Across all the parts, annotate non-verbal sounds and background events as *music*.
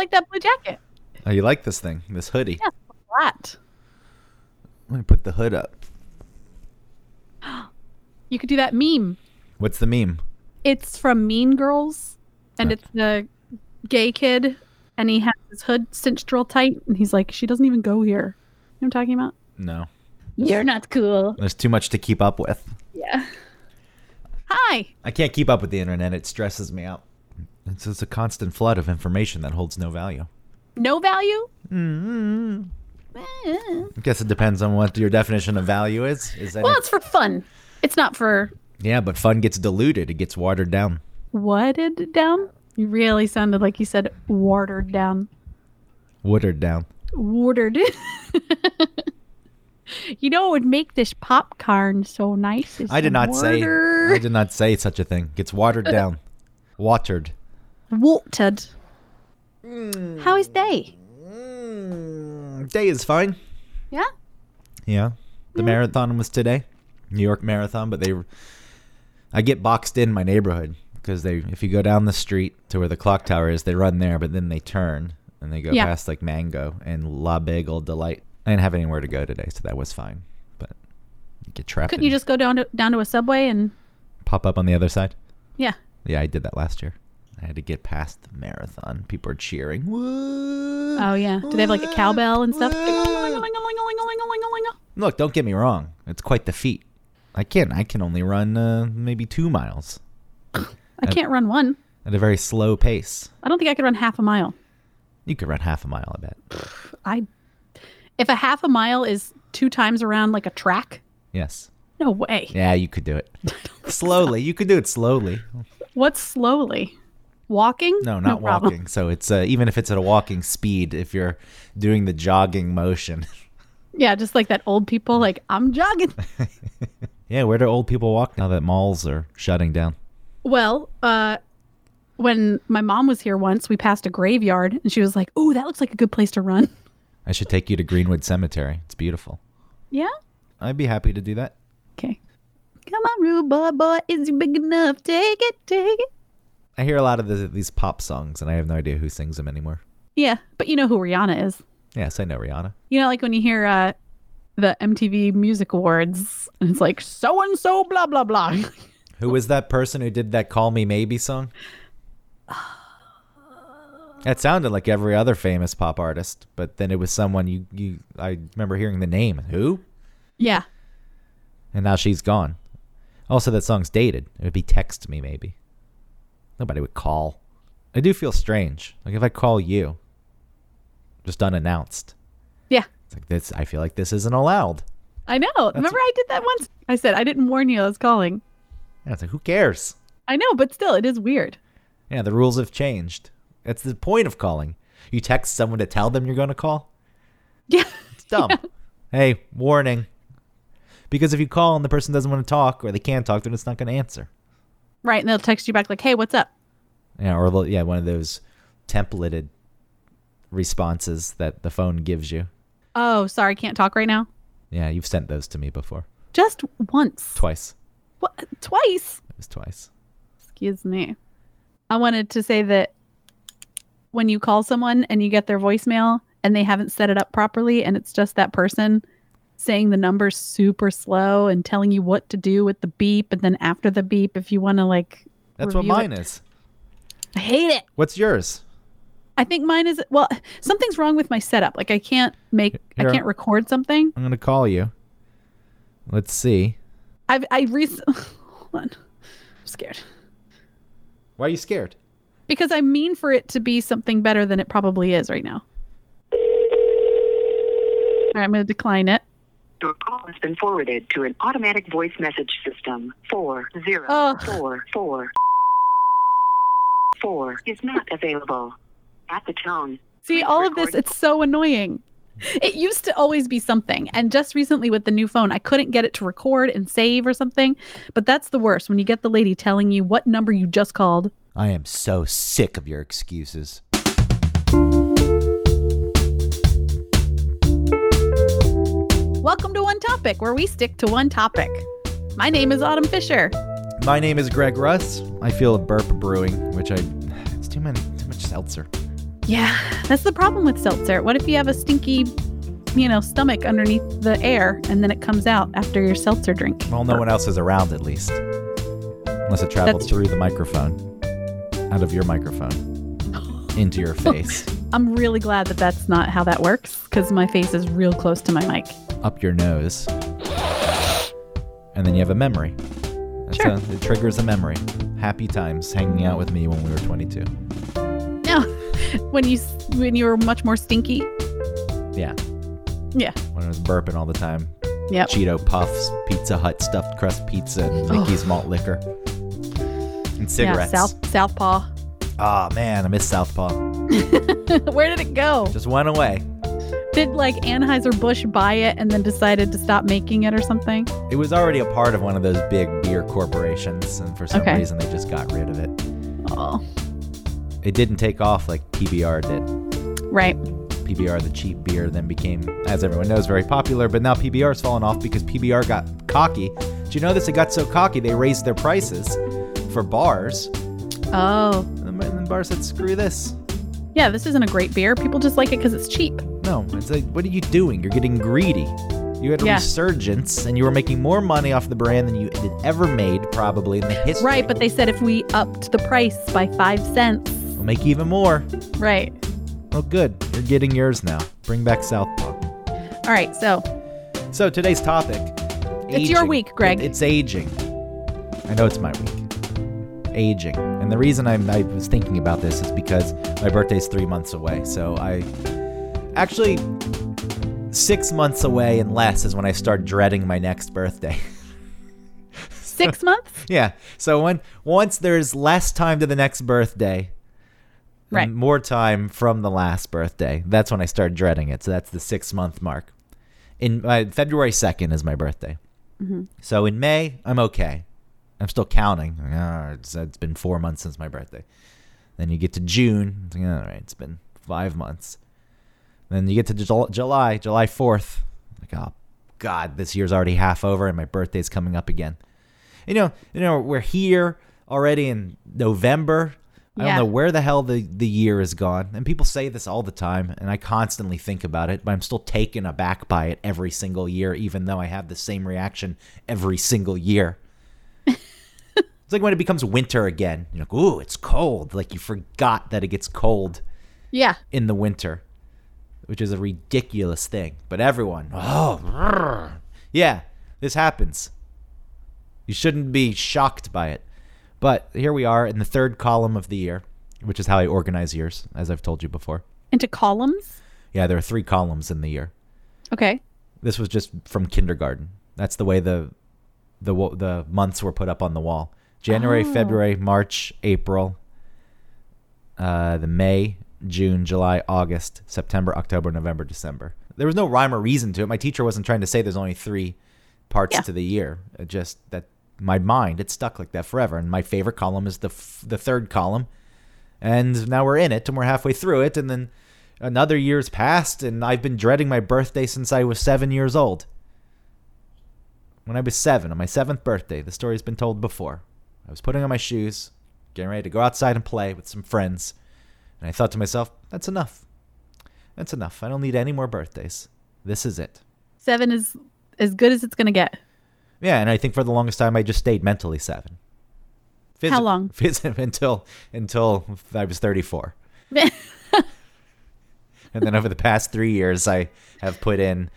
like that blue jacket. Oh, you like this thing, this hoodie? Yeah, flat. Let me put the hood up. *gasps* You could do that meme. What's the meme? It's from Mean Girls, and it's the gay kid, and he has his hood cinched real tight, and he's like, "She doesn't even go here." You know what I'm talking about? No. You're not cool. There's too much to keep up with. Yeah. Hi. I can't keep up with the internet. It stresses me out. It's just a constant flood of information that holds no value. No value. Mm-hmm. I guess it depends on what your definition of value is. Is that Well, it? it's for fun. It's not for Yeah, but fun gets diluted. It gets watered down. watered down. You really sounded like you said watered down. Watered down. Watered. *laughs* you know what would make this popcorn so nice? I did not say. I did not say such a thing. Gets watered *laughs* down. Watered. Watered. How is day? Mm, day is fine. Yeah. Yeah. The marathon was today, New York Marathon, but they, I get boxed in my neighborhood because they, if you go down the street to where the clock tower is, they run there, but then they turn and they go Yeah. past like Mango and La Bagel Delight. I didn't have anywhere to go today, so that was fine. But you get trapped. Couldn't you just go down to down to a subway and pop up on the other side? yeah? Yeah, I did that last year. I had to get past the marathon. People are cheering. Woo! Oh yeah. Do they have like a cowbell and stuff? Look, don't get me wrong. It's quite the feat. I can't. I can only run uh, maybe two miles I can't run one. at a very slow pace. I don't think I could run half a mile. You could run half a mile, I bet. I if a half a mile is two times around like a track, Yes. no way. Yeah, you could do it. *laughs* slowly. You could do it slowly. What's slowly? Walking? No, not problem. walking. So it's uh, even if it's at a walking speed, if you're doing the jogging motion. Yeah, just like that old people, like I'm jogging. *laughs* yeah, where do old people walk now that malls are shutting down? well, uh when my mom was here once, we passed a graveyard and she was like, "Oh, that looks like a good place to run." *laughs* I should take you to Greenwood Cemetery. It's beautiful. Yeah? I'd be happy to do that. Okay. Come on, rude boy, boy, is you big enough? Take it, take it. I hear a lot of the, these pop songs, and I have no idea who sings them anymore. Yeah, but you know who Rihanna is. Yes, I know Rihanna. You know, like when you hear uh, the MTV Music Awards, and it's like so and so, blah blah blah. Who was that person who did that "Call Me Maybe" song? That sounded like every other famous pop artist, but then it was someone you you. I remember hearing the name. Who? yeah, And now she's gone. Also, that song's dated. It would be "Text Me" maybe. Nobody would call. I do feel strange. Like if I call you, just unannounced. yeah. It's like this. I feel like this isn't allowed. I know. Remember, I did that once. I said I didn't warn you I was calling. Yeah, it's like who cares? I know, but still, it is weird. Yeah, the rules have changed. That's the point of calling. You text someone to tell them you're going to call. *laughs* Yeah, It's dumb. Hey, warning. Because if you call and the person doesn't want to talk or they can't talk, then it's not going to answer. Right. And they'll text you back like, "Hey, what's up?" Yeah, or yeah, one of those templated responses that the phone gives you. Oh, sorry, can't talk right now. Yeah, you've sent those to me before. Just once. Twice. What? Twice. It was twice. Excuse me. I wanted to say that when you call someone and you get their voicemail and they haven't set it up properly and it's just that person saying the numbers super slow and telling you what to do with the beep and then after the beep if you want to like That's what mine it. is. I hate it. What's yours? I think mine is well something's wrong with my setup. Like I can't make Here. I can't record something. I'm going to call you. Let's see. I've I recently *laughs* hold on. I'm scared. Why are you scared? Because I mean for it to be something better than it probably is right now. All right, I'm going to decline it. Your call has been forwarded to an automatic voice message system. Four zero Oh. four four four is not available. At the tone. See, all of this, it's so annoying. It used to always be something. And just recently with the new phone, I couldn't get it to record and save or something. But that's the worst when you get the lady telling you what number you just called. I am so sick of your excuses. Welcome to One Topic, where we stick to one topic. My name is Autumn Fisher. My name is Greg Russ. I feel a burp brewing, which I it's too many too much seltzer. Yeah, that's the problem with seltzer. What if you have a stinky, you know, stomach underneath the air and then it comes out after your seltzer drink? Well, no one else is around at least. Unless it travels That's- through the microphone, out of your microphone, into your *laughs* oh, face, I'm really glad that that's not how that works because my face is real close to my mic. Up your nose. And then you have a memory. That's Sure. a, it triggers a memory. Happy times hanging out with me when we were 22. No, when you when you were much more stinky. Yeah. Yeah. When I was burping all the time. Yep. Cheeto puffs, Pizza Hut stuffed crust pizza, and Mickey's malt liquor. And cigarettes. Yeah, South Southpaw. Oh man, I miss Southpaw. *laughs* Where did it go? Just went away. Did like Anheuser Busch buy it and then decided to stop making it or something? It was already a part of one of those big beer corporations, and for some Okay. reason they just got rid of it. Oh, It didn't take off like PBR did. right. PBR, the cheap beer, then became, as everyone knows, very popular. But now PBR PBR's fallen off because PBR got cocky. Do you notice it got so cocky they raised their prices for bars? Oh, And then bars said, "Screw this." Yeah. This isn't a great beer. People just like it because it's cheap. No, it's like, what are you doing? You're getting greedy. You had a Yeah. resurgence, and you were making more money off the brand than you had ever made, probably in the history. Right, but they said if we upped the price by five cents. We'll make even more. Right. Well, good. You're getting yours now. Bring back Southpaw. All right. So So today's topic. It's your week, Greg. It- it's aging. I know it's my week. Aging, and the reason I'm, I was thinking about this is because my birthday's three months away. So I actually six months away and less is when I start dreading my next birthday. *laughs* six months. yeah. So when once there's less time to the next birthday, Right. more time from the last birthday, that's when I start dreading it. So that's the six month mark. In uh, February second is my birthday. So in May, I'm okay. I'm still counting. Ah, it's, it's been four months since my birthday. Then you get to June. it's like, All right, it's been five months. Then you get to July, July 4th. Like, oh, God, this year's already half over and my birthday's coming up again. You know, you know, we're here already in November. I don't know where the hell the, the year is gone. And people say this all the time, and I constantly think about it, but I'm still taken aback by it every single year, even though I have the same reaction every single year. It's like when it becomes winter again. You're like, ooh, it's cold. Like you forgot that it gets cold Yeah. in the winter, which is a ridiculous thing. But everyone, oh, brr. yeah, this happens. You shouldn't be shocked by it. But here we are in the third column of the year, which is how I organize years, as I've told you before. Into columns. Yeah, there are three columns in the year. Okay. This was just from kindergarten. That's the way the the the months were put up on the wall. January, Oh. February, March, April, uh, the May, June, July, August, September, October, November, December. There was no rhyme or reason to it. My teacher wasn't trying to say there's only three parts Yeah. to the year. It just that my mind it stuck like that forever. And my favorite column is the f- the third column, and now we're in it and we're halfway through it, and then another year's passed, and I've been dreading my birthday since I was seven years old. When I was seven, on my seventh birthday, the story's been told before. I was putting on my shoes, getting ready to go outside and play with some friends, and I thought to myself, that's enough. That's enough. I don't need any more birthdays. This is it. Seven is as good as it's gonna get. Yeah, and I think for the longest time I just stayed mentally seven. Phys- How long? *laughs* phys- until until I was 34. *laughs* And then over the past three years, I have put in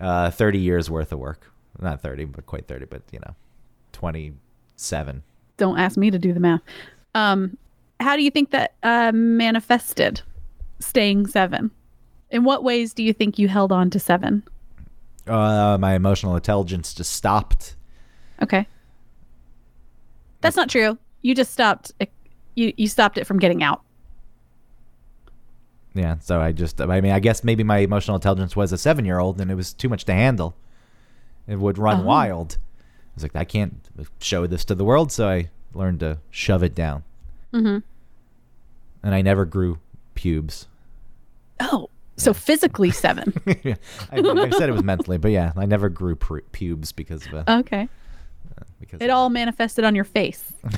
uh, 30 years worth of work. Not 30, but quite 30, but you know, 27. Don't ask me to do the math. Um, how do you think that uh, manifested staying seven? In what ways do you think you held on to seven? Uh, my emotional intelligence just stopped. Okay. That's not true. You just stopped. You you stopped it from getting out. Yeah, so I just, I mean, I guess maybe my emotional intelligence was a seven year old and it was too much to handle. It would run Oh. wild. I was like, I can't show this to the world, so I learned to shove it down. Mm-hmm. And I never grew pubes. Oh, so physically *laughs* seven. I, I said it was mentally, but yeah, I never grew pubes because of uh, okay. because It all manifested on your face. *laughs*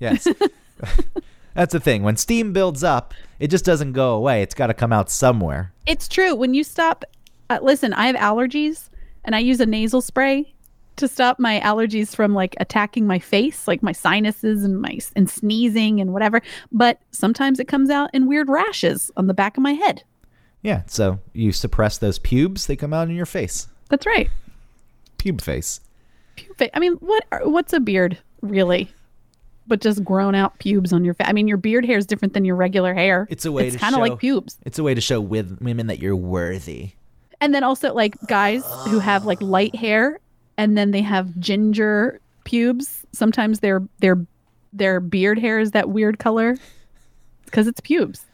yes. *laughs* That's the thing. When steam builds up, it just doesn't go away. It's got to come out somewhere. It's true. When you stop, uh, listen, I have allergies and I use a nasal spray to stop my allergies from like attacking my face, like my sinuses and my and sneezing and whatever. But sometimes it comes out in weird rashes on the back of my head. Yeah. So you suppress those pubes, they come out in your face. That's right. Pube face. Pube. I mean, what are- what's a beard really? But just grown out pubes on your face. I mean, your beard hair is different than your regular hair. It's a way It's to kind of like pubes. It's a way to show with women that you're worthy. And then also like guys who have like light hair and then they have ginger pubes. Sometimes their their their beard hair is that weird color because it's pubes.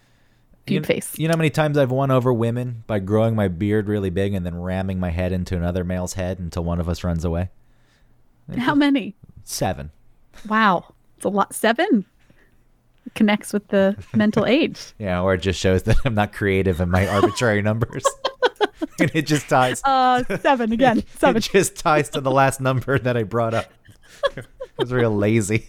You Pube kn- face. You know how many times I've won over women by growing my beard really big and then ramming my head into another male's head until one of us runs away? *laughs* How many? Seven. Wow. It's a lot. Seven connects with the mental *laughs* age. Yeah, or it just shows that I'm not creative in my arbitrary *laughs* numbers. *laughs* and it just ties. Uh, seven again. *laughs* Seven. It just ties to the last number that I brought up. *laughs* I was real lazy.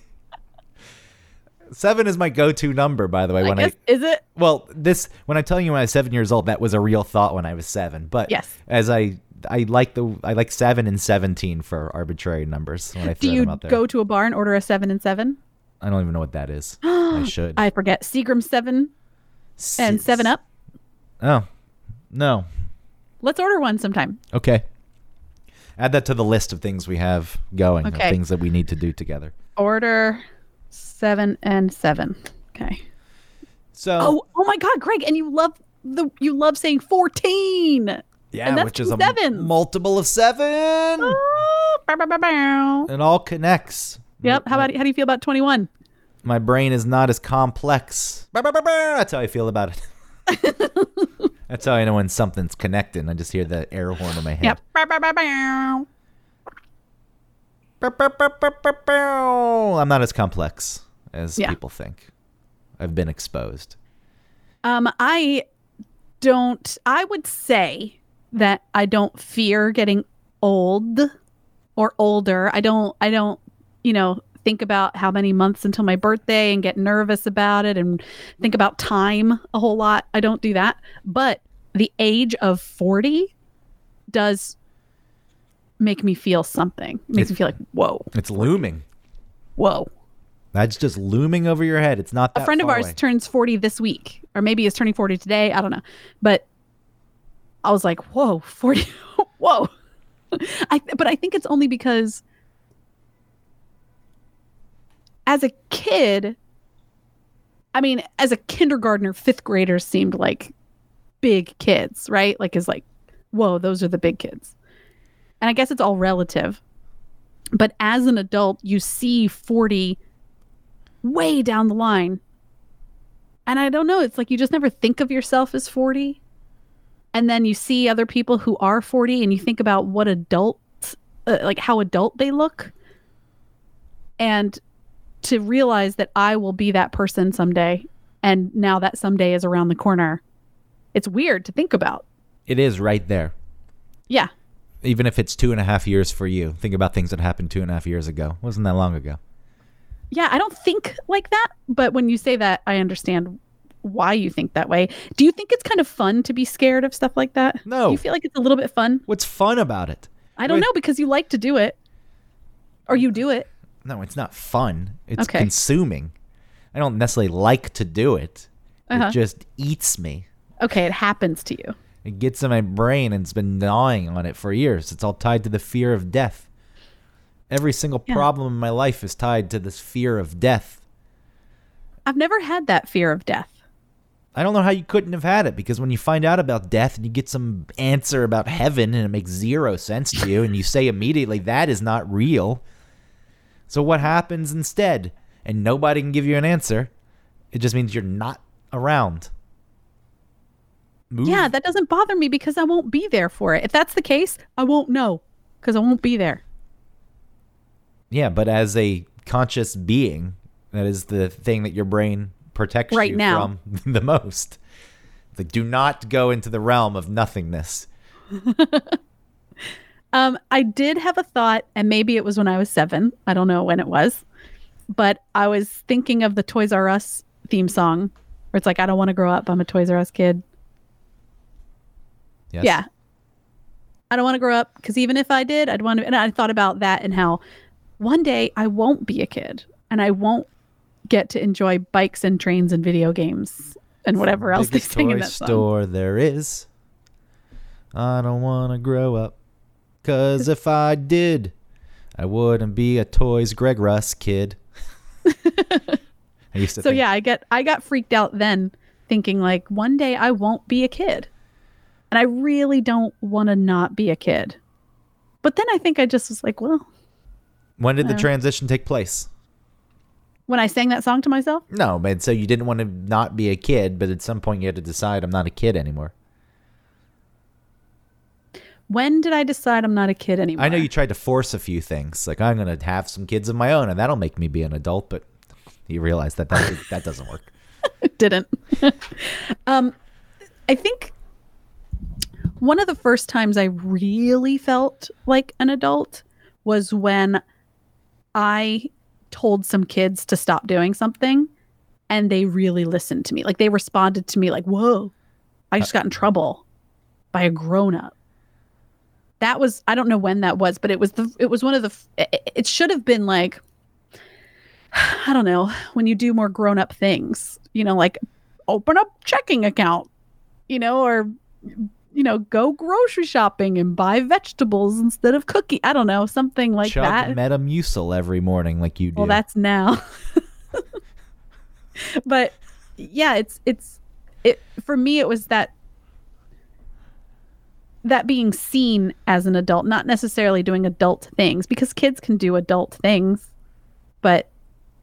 Seven is my go-to number, by the way. I When guess, I is it? well, this when I tell you when I was seven years old, that was a real thought when I was seven. But Yes. as I I like the I like seven and seventeen for arbitrary numbers when I Do you them out there. go to a bar and order a seven and seven? I don't even know what that is. *gasps* I should. I forget. Seagram seven and seven up. Oh, no. Let's order one sometime. Okay. Add that to the list of things we have going, Okay. of things that we need to do together. Order seven and seven. Okay. So, Oh, oh my God, Greg, and you love the you love saying fourteen. yeah, and that's which is two a multiple of seven. Oh, bow, bow, bow. It all connects. Yep. How about how do you feel about twenty one? My brain is not as complex. That's how I feel about it. *laughs* That's how I know when something's connecting. I just hear the air horn in my head. Yep. I'm not as complex as Yeah. people think. I've been exposed. Um, I don't. I would say that I don't fear getting old or older. I don't. I don't. You know, think about how many months until my birthday and get nervous about it and think about time a whole lot. I don't do that. But the age of forty does make me feel something. Makes me feel like whoa, It's looming. whoa. That's just looming over your head. It's not that a friend of ours away. turns 40 this week or maybe is turning 40 today i don't know but i was like whoa 40 *laughs* whoa i but i think it's only because as a kid i mean as a kindergartner fifth graders seemed like big kids right like is like whoa those are the big kids and i guess it's all relative but as an adult you see 40 way down the line. And I don't know, it's like you just never think of yourself as 40. And then you see other people who are 40 and you think about what adult uh, like how adult they look. And to realize that I will be that person someday and now that someday is around the corner. It's weird to think about. It is right there. Yeah. Even if it's two and a half years for you. Think about things that happened two and a half years ago. wasn't that long ago. Yeah, I don't think like that, but when you say that, I understand why you think that way. Do you think it's kind of fun to be scared of stuff like that? No. Do you feel like it's a little bit fun? What's fun about it? I don't Wait. know because you like to do it. Or you do it. No, it's not fun. It's Okay. consuming. I don't necessarily like to do it. Uh-huh. It just eats me. Okay, it happens to you. It gets in my brain and it's been gnawing on it for years. It's all tied to the fear of death. Every single Yeah. problem in my life is tied to this fear of death. I've never had that fear of death. I don't know how you couldn't have had it because when you find out about death and you get some answer about heaven and it makes zero sense to you and you say immediately that is not real. So what happens instead? And nobody can give you an answer. It just means you're not around. Move. Yeah, that doesn't bother me because I won't be there for it. If that's the case, I won't know because I won't be there. Yeah, but as a conscious being, that is the thing that your brain protects Right you now. from *laughs* the most. Like, do not go into the realm of nothingness. *laughs* Um, I did have a thought, and maybe it was when I was seven. I don't know when it was, but I was thinking of the Toys R Us theme song where it's like, I don't want to grow up. I'm a Toys R Us kid. Yes. Yeah. I don't want to grow up because even if I did, I'd want to. And I thought about that and how one day I won't be a kid and I won't get to enjoy bikes and trains and video games and whatever else they sing in that song. store there is. I don't want to grow up. Cause if I did, I wouldn't be a Toys Greg Russ kid. I used to So think, yeah, I get I got freaked out then thinking like one day I won't be a kid. And I really don't want to not be a kid. But then I think I just was like, well, When did the transition take place? when I sang that song to myself, No, man. So you didn't want to not be a kid, but at some point you had to decide I'm not a kid anymore. When did I decide I'm not a kid anymore? I know you tried to force a few things, like I'm gonna have some kids of my own, and that'll make me be an adult. But you realize that that, that doesn't work. *laughs* didn't. *laughs* um, I think one of the first times I really felt like an adult was when I told some kids to stop doing something and they really listened to me. Like they responded to me like, "Whoa, I just got in trouble by a grown up." That was I don't know when that was, but it was the it was one of the—it it should have been like *sighs* I don't know, when you do more grown up things, you know, like open up checking account, you know, or you know, go grocery shopping and buy vegetables instead of cookie. I don't know, something like Chug that. Metamucil every morning, like you do. Well, that's now. *laughs* but yeah, it's it's it for me it was that that being seen as an adult, not necessarily doing adult things because kids can do adult things, but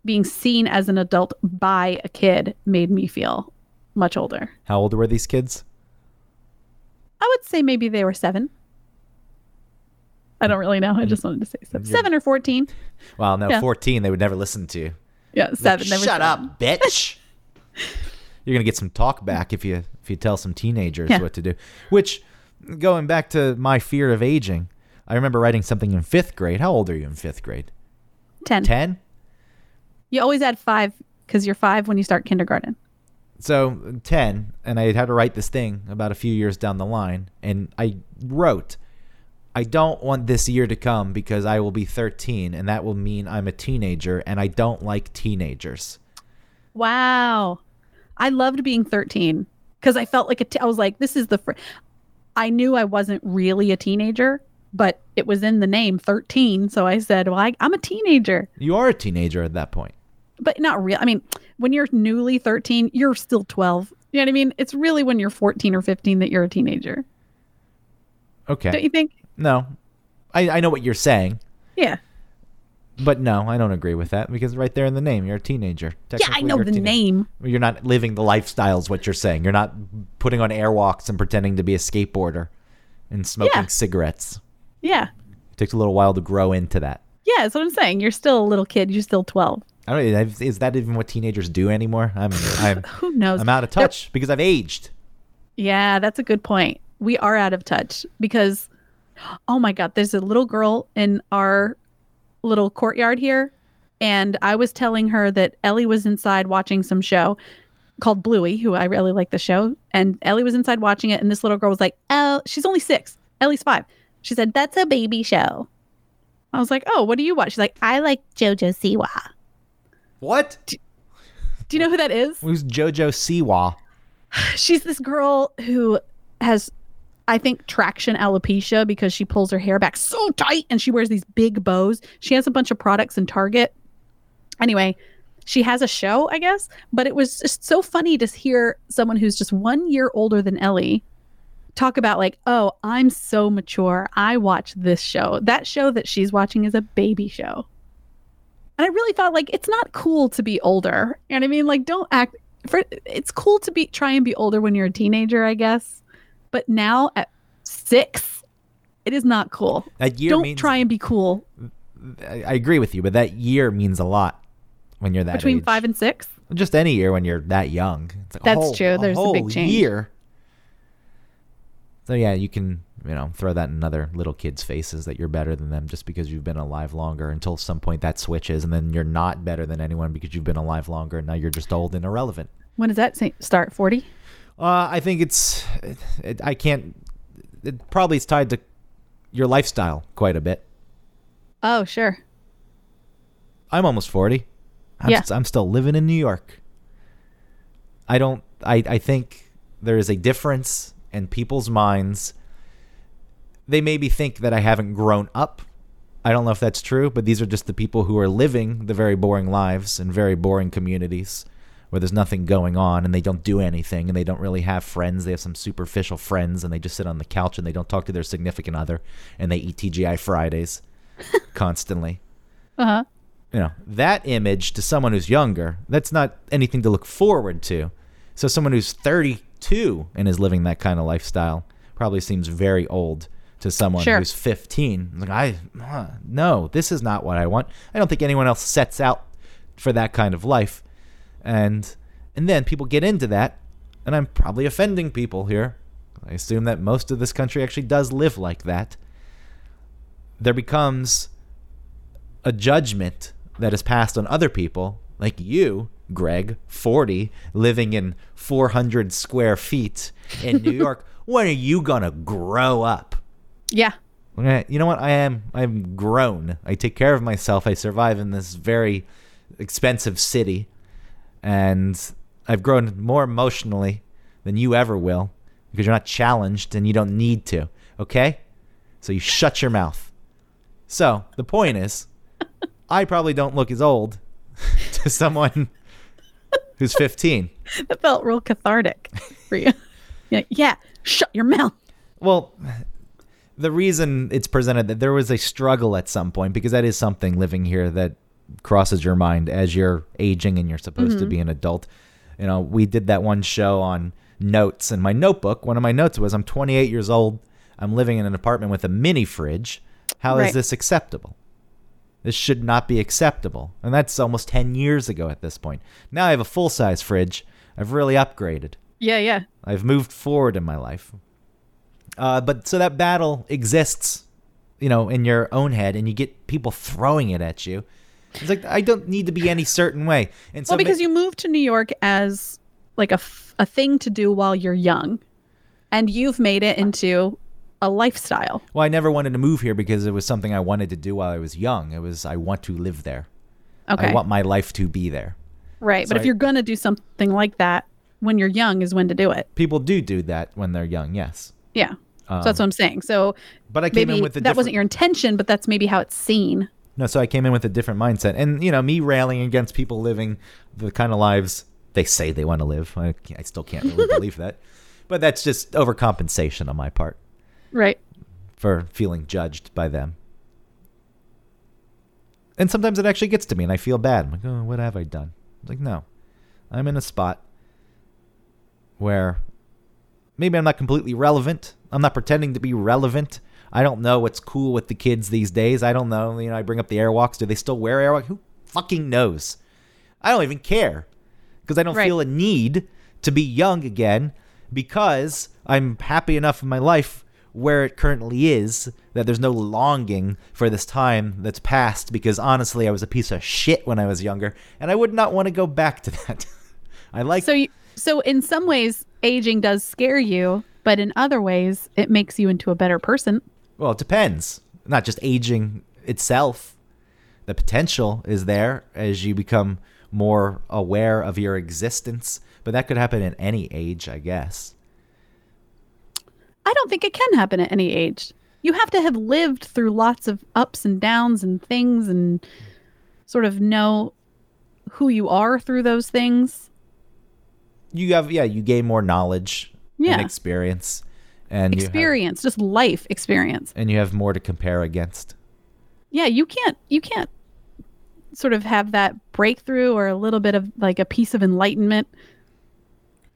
being seen as an adult by a kid made me feel much older. How old were these kids? I would say maybe they were 7. I don't really know. I just wanted to say seven, seven or 14. Well, no, Yeah. 14. They would never listen to you. Yeah, seven. Like, Shut seven. up, bitch. *laughs* You're gonna get some talk back if you if you tell some teenagers Yeah. what to do. Which, going back to my fear of aging, I remember writing something in fifth grade. How old are you in fifth grade? 10. Ten. You always add five because you're five when you start kindergarten. So ten, and I had to write this thing about a few years down the line, and I wrote. I don't want this year to come because I will be 13 and that will mean I'm a teenager and I don't like teenagers. Wow. I loved being 13 because I felt like a t- I was like, this is the. Fr-. I knew I wasn't really a teenager, but it was in the name 13. So I said, well, I, I'm a teenager, You are a teenager at that point. but not real. I mean, when you're newly 13, you're still 12. You know what I mean? It's really when you're 14 or 15 that you're a teenager. Okay. Don't you think? No, I, I know what you're saying, Yeah. But no, I don't agree with that because right there in the name, you're a teenager. Yeah, I know the name. You're not living the lifestyle, is what you're saying. You're not putting on airwalks and pretending to be a skateboarder and smoking Yeah. cigarettes. Yeah. It takes a little while to grow into that. Yeah, that's what I'm saying. You're still a little kid. You're still 12. I don't. Is that even what teenagers do anymore? I'm *laughs* I'm Who knows? I'm out of touch because I've aged. Yeah, that's a good point. We are out of touch because, oh my God, there's a little girl in our little courtyard here. And I was telling her that Ellie was inside watching some show called Bluey, who I really like the show. And Ellie was inside watching it. And this little girl was like, Oh, she's only six. Ellie's five. She said, That's a baby show. I was like, Oh, what do you watch? She's like, I like JoJo Siwa. What? Do you know who that is? Who's JoJo Siwa? *sighs* she's this girl who has I think traction alopecia because she pulls her hair back so tight and she wears these big bows. She has a bunch of products in Target. Anyway, she has a show, I guess, but it was just so funny to hear someone who's just 1 year older than Ellie talk about like, "Oh, I'm so mature. I watch this show." That show that she's watching is a baby show. And I really thought like it's not cool to be older. You know what I mean? Like don't act for it's cool to be try and be older when you're a teenager, I guess. But now at 6, it is not cool. That year don't means try and be cool I, agree with you, but that year means a lot when you're that young. between age. 5 and 6. just any year when you're that young. It's like oh, a That's whole- true. There's a whole big change. Year. So yeah, you can you know, throw that in other little kids' faces that you're better than them just because you've been alive longer until some point that switches and then you're not better than anyone because you've been alive longer and now you're just old and irrelevant. When does that start? 40? Uh, I think it's, it, it, I can't, it probably is tied to your lifestyle quite a bit. Oh, sure. I'm almost 40. I'm, Yeah. st- I'm still living in New York. I don't, I, I think there is a difference in people's minds. They maybe think that I haven't grown up. I don't know if that's true, but these are just the people who are living the very boring lives in very boring communities where there's nothing going on and they don't do anything and they don't really have friends. They have some superficial friends and they just sit on the couch and they don't talk to their significant other and they eat TGI Fridays *laughs* constantly Uh huh. you know that image to someone who's younger that's not anything to look forward to so someone who's 32 and is living that kind of lifestyle probably seems very old to someone Sure. who's 15 like i huh, no this is not what i want i don't think anyone else sets out for that kind of life and and then people get into that and i'm probably offending people here i assume that most of this country actually does live like that there becomes a judgment that is passed on other people, like you, Greg, 40, living in 400 square feet in New *laughs* York. when are you going to grow up? Yeah. You know what? I am. I'm grown. I take care of myself. I survive in this very expensive city, and I've grown more emotionally than you ever will because you're not challenged and you don't need to. Okay, so you shut your mouth. So the point is, *laughs* I probably don't look as old *laughs* to someone who's 15. *laughs* That felt real cathartic for you. yeah. Yeah. Shut your mouth. Well, the reason it's presented that there was a struggle at some point because that is something living here that crosses your mind as you're aging and you're supposed to be an adult. You know, we did that one show on notes and my notebook. One of my notes was I'm 28 years old. I'm living in an apartment with a mini fridge. How is Right. this acceptable? This should not be acceptable. And that's almost 10 years ago at this point. Now I have a full size fridge. I've really upgraded. Yeah. Yeah. I've moved forward in my life. Uh, but so that battle exists, you know, in your own head, and you get people throwing it at you. It's like I don't need to be any certain way. And so Well, because you moved to New York as like a, f- a thing to do while you're young, and you've made it into a lifestyle. well, I never wanted to move here because it was something I wanted to do while I was young. It was I want to live there. Okay. I want my life to be there. right. so But if I- you're going to do something like that when you're young, is when to do it. People do do that when they're young, yes. Yeah. so that's um, what I'm saying. So But I came maybe in with that wasn't your intention, but that's maybe how it's seen. No, so I came in with a different mindset, and you know, me railing against people living the kind of lives they say they want to live. I, I still can't really believe that, but that's just overcompensation on my part Right. for feeling judged by them. And sometimes it actually gets to me, and I feel bad. I'm like, oh, what have I done? I'm like, no, I'm in a spot where maybe I'm not completely relevant. I'm not pretending to be relevant. I don't know what's cool with the kids these days. I don't know. You know, I bring up the Airwalks. Do they still wear Airwalks? Who fucking knows? I don't even care because I don't Right. feel a need to be young again because I'm happy enough in my life where it currently is that there's no longing for this time that's passed because honestly I was a piece of shit when I was younger and I would not want to go back to *laughs* that. I like So you, so in some ways, aging does scare you, but in other ways, it makes you into a better person. Well, it depends. Not just aging itself. The potential is there as you become more aware of your existence, but that could happen at any age, I guess. I don't think it can happen at any age. You have to have lived through lots of ups and downs and things and sort of know who you are through those things. You have yeah, you gain more knowledge Yeah. and experience and you have, Experience, just life experience. and you have more to compare against. Yeah, you can't you can't sort of have that breakthrough or a little bit of like a piece of enlightenment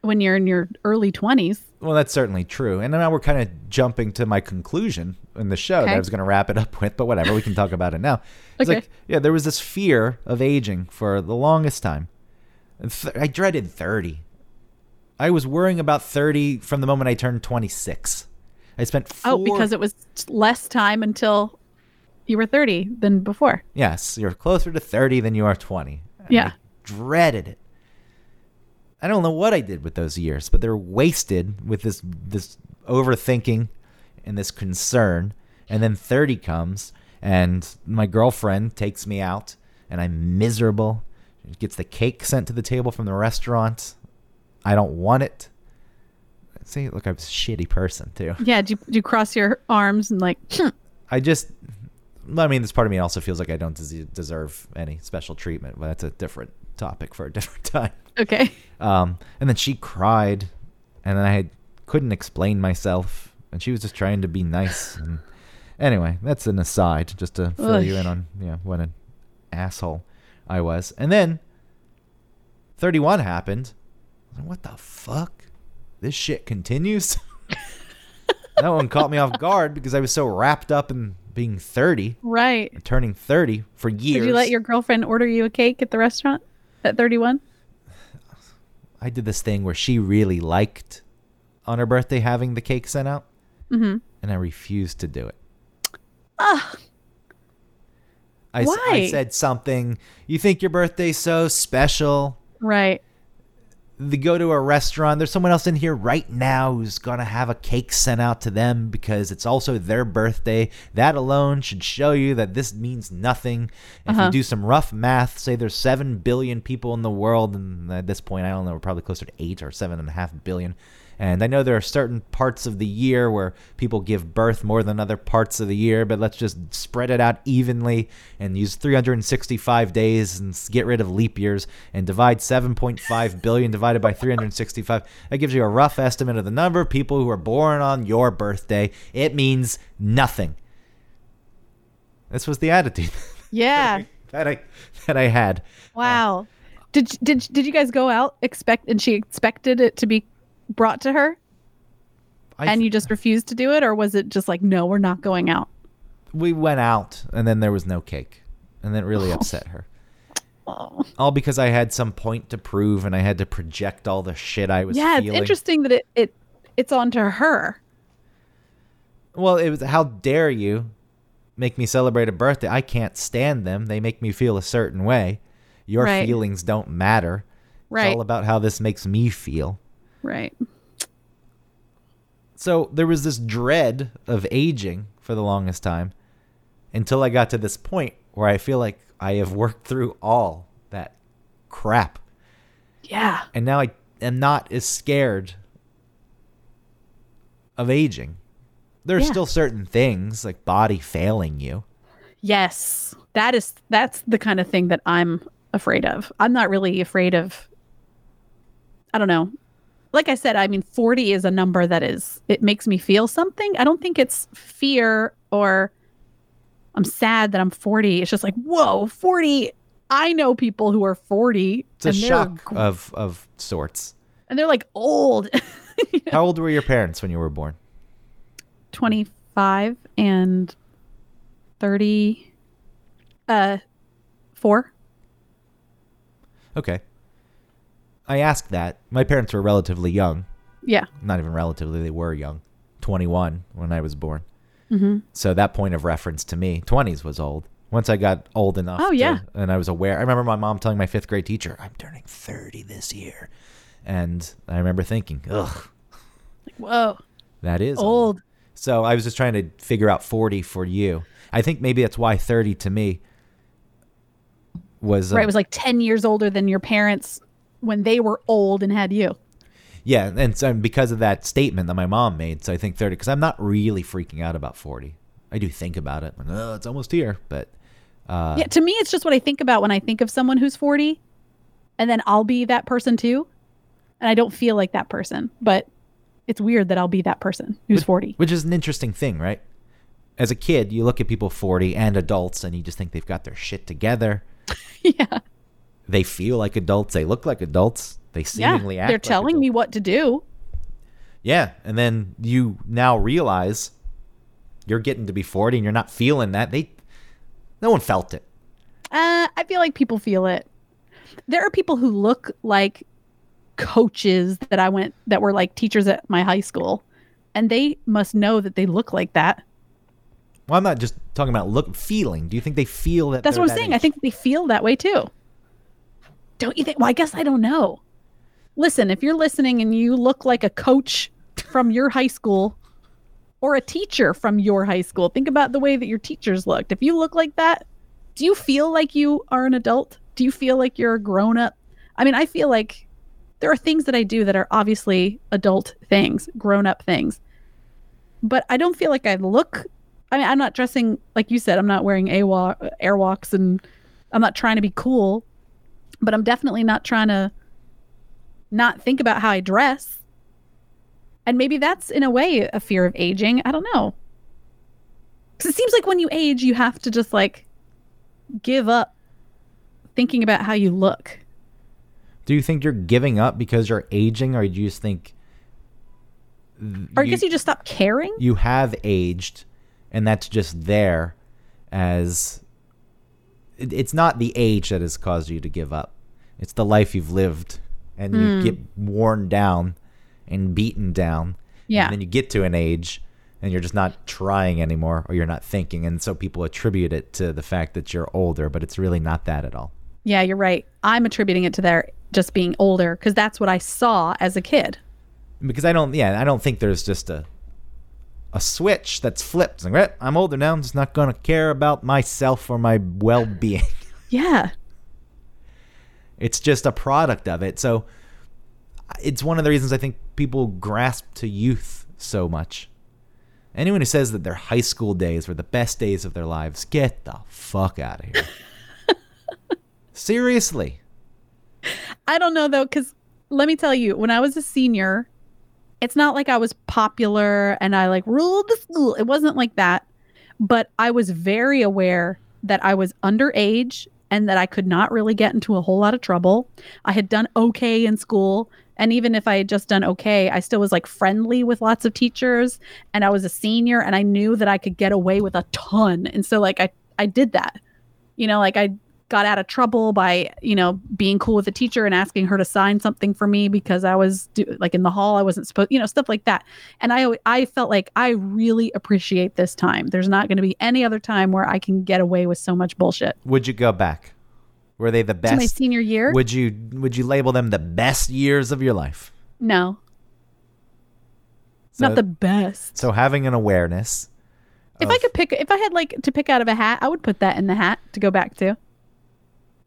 when you're in your early 20s. Well, that's certainly true. And now we're kind of jumping to my conclusion in the show that I was going to wrap it up with, but whatever, we can talk about it now. It's Okay. like, yeah, there was this fear of aging for the longest time. I dreaded 30. I was worrying about 30 from the moment I turned 26. I spent oh, four. Oh, because it was less time until you were 30 than before. yes, you're closer to 30 than you are 20. Yeah. I dreaded it. I don't know what I did with those years, but they're wasted with this this overthinking and this concern. And then 30 comes, and my girlfriend takes me out, and I'm miserable. She gets the cake sent to the table from the restaurant. I don't want it. See, look, I'm a shitty person too. Yeah. Do you, do you cross your arms and like, I just, I mean, this part of me also feels like I don't des- deserve any special treatment, but that's a different topic for a different *laughs* time. okay. Um, and then she cried, and then I had, couldn't explain myself, and she was just trying to be nice. *laughs* And anyway, that's an aside, just to fill Ugh. you in on yeah what an asshole I was. And then 31 happened. Like, what the fuck? This shit continues. *laughs* that one caught me off guard because I was so wrapped up in being 30, Right. turning 30 for years. Did you let your girlfriend order you a cake at the restaurant at 31? I did this thing where she really liked on her birthday having the cake sent out, Mm-hmm. and I refused to do it. I, s- I Why? said something. You think your birthday's so special? right. They go to a restaurant. There's someone else in here right now who's gonna have a cake sent out to them because it's also their birthday. That alone should show you that this means nothing. If Uh-huh. you do some rough math, say there's seven billion people in the world, and at this point, I don't know, we're probably closer to eight or seven and a half billion. And I know there are certain parts of the year where people give birth more than other parts of the year, but let's just spread it out evenly and use 365 days and get rid of leap years and divide 7.5 billion divided by 365. That gives you a rough estimate of the number of people who are born on your birthday. It means nothing. This was the attitude *laughs* Yeah. that I that I had. Wow. Did did did you guys go out expect and she expected it to be brought to her I and you just refused to do it or was it just like no, we're not going out? we went out and then there was no cake. And that really oh. upset her. Oh. All because I had some point to prove and I had to project all the shit I was Yeah, feeling. it's interesting that it, it it's onto her. Well, it was how dare you make me celebrate a birthday? I can't stand them. They make me feel a certain way. Your Right. feelings don't matter. Right. It's all about how this makes me feel. Right. So there was this dread of aging for the longest time until I got to this point where I feel like I have worked through all that crap. Yeah. And now I am not as scared of aging. There are Yeah. still certain things like body failing you. Yes. That is that's the kind of thing that I'm afraid of. I'm not really afraid of I don't know. Like I said, I mean 40 is a number that is it makes me feel something. I don't think it's fear or I'm sad that I'm 40. It's just like, whoa, 40. I know people who are 40 It's a shock gr- of of sorts. and they're like old. *laughs* How old were your parents when you were born? 25 and 30 uh 4. Okay. I asked that. My parents were relatively young. Yeah. Not even relatively, they were young. 21 when I was born. Mm-hmm. So that point of reference to me, 20s was old. Once I got old enough, Oh, to- yeah. and I was aware. I remember my mom telling my fifth grade teacher, "I'm turning 30 this year," and I remember thinking, "Ugh, Like, whoa. that is Old. So I was just trying to figure out 40 for you. I think maybe that's why 30 to me was uh, Right, it was like 10 years older than your parents when they were old and had you. yeah, and so because of that statement that my mom made, so I think 30 because I'm not really freaking out about 40. I do think about it, like, oh, it's almost here, but uh, yeah, to me, it's just what I think about when I think of someone who's 40, and then I'll be that person too. And I don't feel like that person, but it's weird that I'll be that person who's 40. which is an interesting thing, right? As a kid, you look at people 40 and adults, and you just think they've got their shit together. *laughs* yeah. They feel like adults. They look like adults. They Yeah. seemingly act. They're like telling me what to do. Yeah, and then you now realize you're getting to be 40 and you're not feeling that. They, no one felt it. Uh, I feel like people feel it. There are people who look like coaches that I went that were like teachers at my high school and they must know that they look like that. Well, I'm not just talking about look feeling. Do you think they feel that? That's what I'm that saying. I think they feel that way too. Don't you think? Well, I guess I don't know. Listen, if you're listening and you look like a coach from your high school or a teacher from your high school, think about the way that your teachers looked. If you look like that, do you feel like you are an adult? Do you feel like you're a grown up? I mean, I feel like there are things that I do that are obviously adult things, grown up things. But I don't feel like I look I mean, I'm not dressing like you said. I'm not wearing AWA, airwalks, and I'm not trying to be cool. But I'm definitely not trying to not think about how I dress. And maybe that's in a way a fear of aging. I don't know. Because it seems like when you age, you have to just like give up thinking about how you look. Do you think you're giving up because you're aging, or do you just think? Or I guess you just stop caring. you have aged and that's just there as it's not the age that has caused you to give up it's the life you've lived and Hmm. you get worn down and beaten down Yeah. and then you get to an age and you're just not trying anymore or you're not thinking and so people attribute it to the fact that you're older but it's really not that at all Yeah, you're right. I'm attributing it to their just being older because that's what I saw as a kid. because i don't yeah i don't think there's just a a switch that's flipped like, "Right, i'm older now i'm just not going to care about myself or my well-being *laughs* Yeah. It's just a product of it. So it's one of the reasons I think people grasp to youth so much. Anyone who says that their high school days were the best days of their lives, get the fuck out of here. *laughs* Seriously. I don't know though, because let me tell you, when I was a senior, it's not like I was popular and I like ruled the school. It wasn't like that. But I was very aware that I was underage and that I could not really get into a whole lot of trouble. I had done okay in school. And even if I had just done okay, I still was like friendly with lots of teachers. And I was a senior and I knew that I could get away with a ton. And so, like, I, I did that. You know, like I got out of trouble by you know being cool with the teacher and asking her to sign something for me because I was do, like in the hall I wasn't supposed you know stuff like that. And I I felt like I really appreciate this time. There's not going to be any other time where I can get away with so much bullshit. Would you go back? Were they the to my senior year? Would you would you label them the best years of your life? no. So, not the best. so having an awareness. if I could pick if I had like to pick out of a hat I would put that in the hat to go back to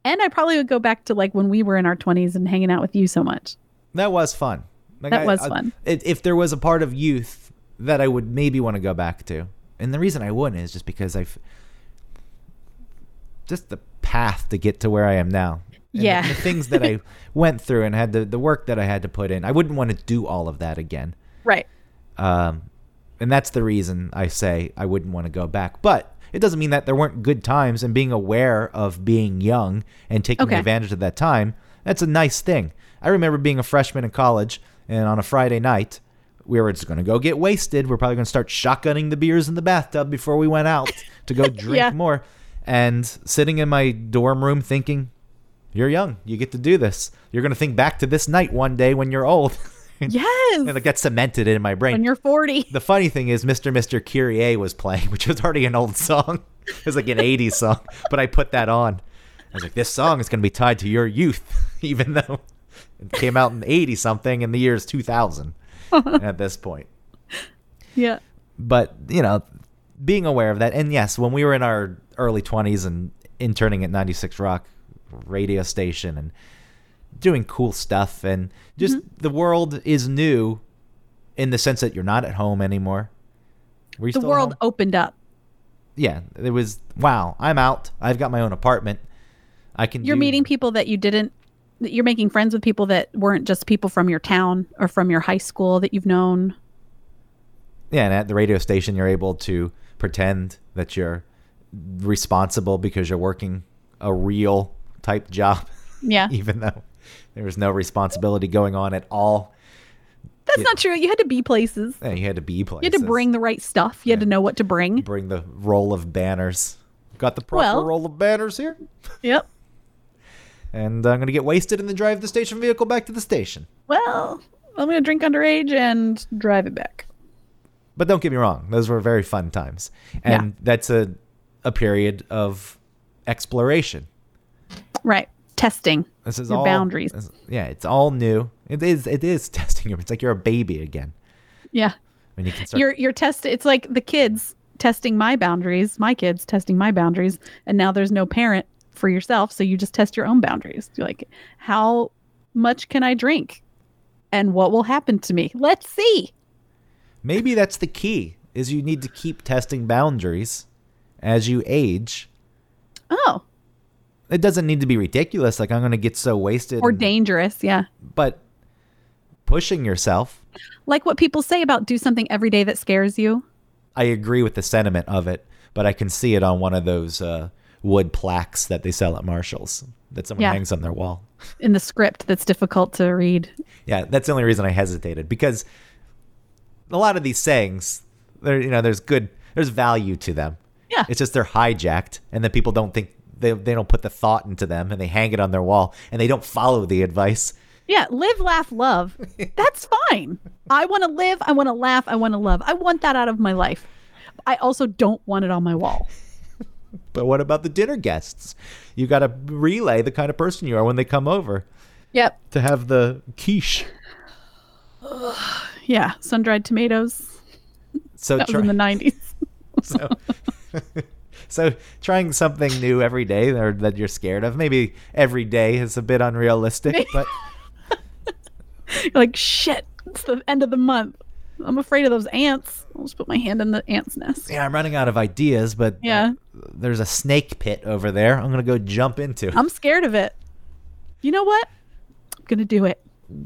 and I probably would go back to like when we were in our 20s and hanging out with you so much That was fun. Like, That I- was I- fun. If, if there was a part of youth that I would maybe want to go back to, and the reason I wouldn't is just because I've just the path to get to where I am now. and the- Yeah. the, things that I *laughs* went through and had the the work that I had to put in. I wouldn't want to do all of that again. right Um, and that's the reason I say I wouldn't want to go back. But it doesn't mean that there weren't good times and being aware of being young and taking Okay. advantage of that time. That's a nice thing. I remember being a freshman in college and on a Friday night, we were just going to go get wasted. We're probably going to start shotgunning the beers in the bathtub before we went out to go *laughs* drink Yeah. more. And sitting in my dorm room thinking, you're young. You get to do this. You're going to think back to this night one day when you're old. *laughs* *laughs* yes and like that cemented in my brain when you're 40 the funny thing is Mr. Mister Kyrie was playing, *laughs* which was already an old song. *laughs* It was like an 80s song, but I put that on. I was like, this song is going to be tied to your youth, even though it came out in 80 something and the year is 2000 at this point. yeah But, you know, being aware of that. And yes, when we were in our early 20s and interning at 96 Rock radio station and doing cool stuff, and just mm-hmm. the world is new in the sense that you're not at home anymore. The world opened up yeah, it was wow. I'm out. I've got my own apartment. I can. you're do- meeting people that you didn't you're making friends with people that weren't just people from your town or from your high school that you've known Yeah, and at the radio station, you're able to pretend that you're responsible because you're working a real type job, yeah *laughs* even though there was no responsibility going on at all. that's yeah. not true you had to be places Yeah, you had to be places. you had to bring the right stuff you had to know what to bring bring the roll of banners. Got the proper Well- roll of banners here, yep *laughs* and I'm gonna get wasted and then drive the station vehicle back to the station. well i'm gonna drink underage and drive it back But don't get me wrong; those were very fun times, and that's a a period of exploration. Right. Testing. This is Your all boundaries. this- yeah, it's all new. It is. It is *laughs* testing you. It's like you're a baby again Yeah. when you can start. You're you're test it's like the kids testing my boundaries, my kids testing my boundaries, and now there's no parent for yourself, so you just test your own boundaries. You're like, how much can I drink? And what will happen to me? Let's see. Maybe that's the key. Is you need to keep testing boundaries as you age. Oh, It doesn't need to be ridiculous. Like I'm going to get so wasted. or and- dangerous, yeah. but pushing yourself. Like what people say about do something every day that scares you. I agree with the sentiment of it, but I can see it on one of those uh, wood plaques that they sell at Marshalls that someone Yeah. hangs on their wall. in the script that's difficult to read. Yeah, that's the only reason I hesitated because a lot of these sayings, there, you know, there's good, there's value to them. Yeah. It's just they're hijacked, and then people don't think they they don't put the thought into them, and they hang it on their wall, and they don't follow the advice. Yeah, live, laugh, love. That's fine. I want to live. I want to laugh. I want to love. I want that out of my life. I also don't want it on my wall. But what about the dinner guests? You got to relay the kind of person you are when they come over Yep. to have the quiche. *sighs* Yeah. Sun dried tomatoes. So That was in the 90s. *laughs* so *laughs* so trying something new every day or that you're scared of maybe every day is a bit unrealistic *laughs* but You're like, shit, it's the end of the month. I'm afraid of those ants. I'll just put my hand in the ant's nest. yeah i'm running out of ideas but uh, Yeah. there's a snake pit over there i'm gonna go jump into I'm scared of it. You know what? I'm going to do it. *laughs*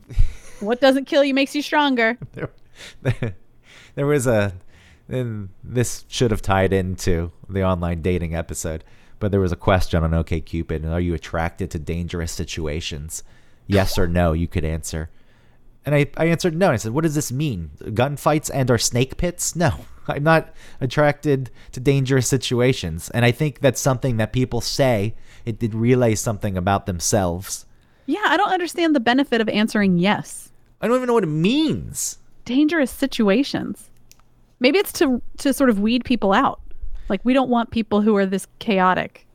What doesn't kill you makes you stronger. there, *laughs* there was a and this should have tied into the online dating episode but there was a question on okcupid are you attracted to dangerous situations yes or no you could answer and I, I answered no. I said, "What does this mean? Gunfights and or snake pits? No, *laughs* I'm not attracted to dangerous situations." And I think that's something that people say. It did relay something about themselves. Yeah, I don't understand the benefit of answering yes. I don't even know what it means. Dangerous situations. Maybe it's to to sort of weed people out. Like we don't want people who are this chaotic.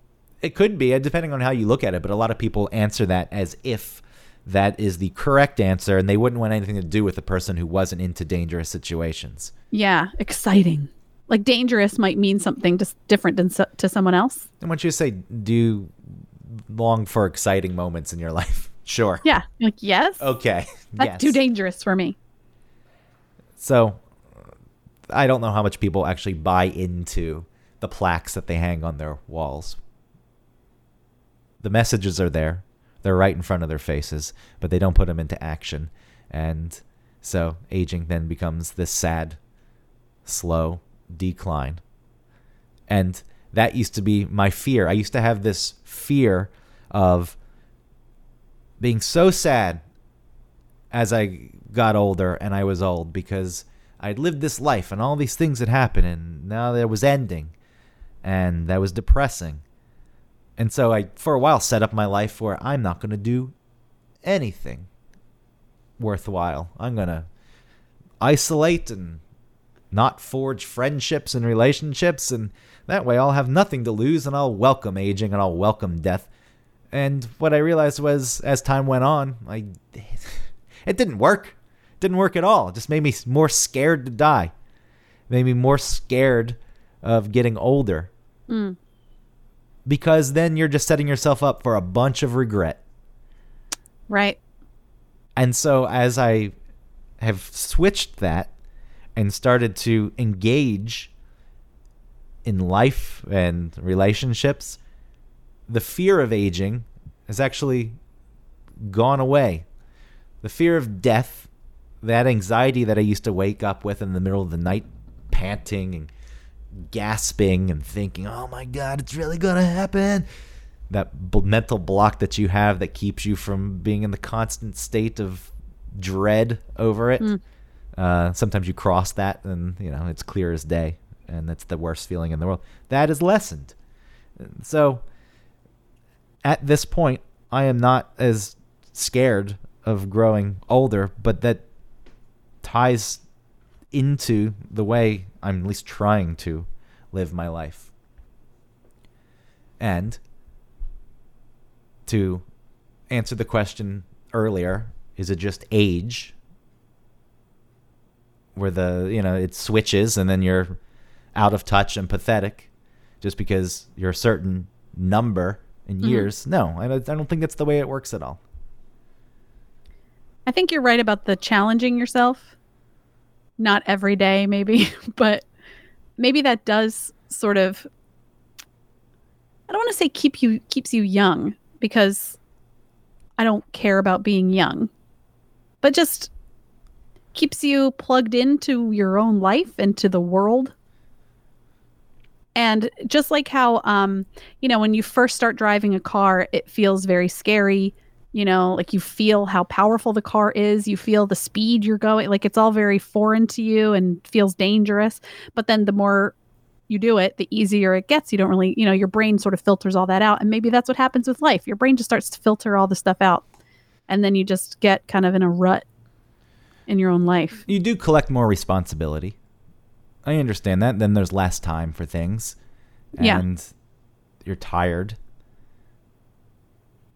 It could be, uh, depending on how you look at it, but a lot of people answer that as if that is the correct answer, and they wouldn't want anything to do with a person who wasn't into dangerous situations. Yeah, exciting. Like dangerous might mean something just different than so- to someone else. I want you to say, "Do you long for exciting moments in your life?" *laughs* Sure. Yeah, like yes, Okay. that's yes. too dangerous for me. So I don't know how much people actually buy into the plaques that they hang on their walls. The messages are there. They're right in front of their faces, but they don't put them into action. And so aging then becomes this sad, slow decline. And that used to be my fear. I used to have this fear of being so sad as I got older and I was old because I'd lived this life and all these things had happened and now there was ending and that was depressing. And so I for a while set up my life where I'm not going to do anything worthwhile. I'm going to isolate and not forge friendships and relationships and that way I'll have nothing to lose and I'll welcome aging and I'll welcome death. And what I realized was as time went on, I *laughs* it didn't work. Didn't work at all. It just made me more scared to die. It made me more scared of getting older. Mm. Because then you're just setting yourself up for a bunch of regret. Right. And so as I have switched that and started to engage in life and relationships, the fear of aging has actually gone away. The fear of death, that anxiety that I used to wake up with in the middle of the night, panting and gasping and thinking, oh my God, it's really going to happen. That b- mental block that you have that keeps you from being in the constant state of dread over it. Uh, sometimes you cross that and, you know, it's clear as day. And that's the worst feeling in the world. That is lessened. So at this point, I am not as scared of growing older, but that ties into the way I'm at least trying to live my life. And to answer the question earlier, is it just age? Where the, you know, it switches and then you're out of touch and pathetic just because you're a certain number in Mhm. years. No, I I don't think that's the way it works at all. I think you're right about the challenging yourself. Not every day, maybe, *laughs* but maybe that does sort of. I don't want to say keep you keeps you young because I don't care about being young, but just keeps you plugged into your own life and to the world. And just like how, um, you know, when you first start driving a car, it feels very scary you know like you feel how powerful the car is you feel the speed you're going like it's all very foreign to you and feels dangerous but then the more you do it the easier it gets you don't really you know your brain sort of filters all that out and maybe that's what happens with life your brain just starts to filter all the stuff out and then you just get kind of in a rut in your own life You do collect more responsibility. I understand that. Then there's less time for things. Yeah. And you're tired.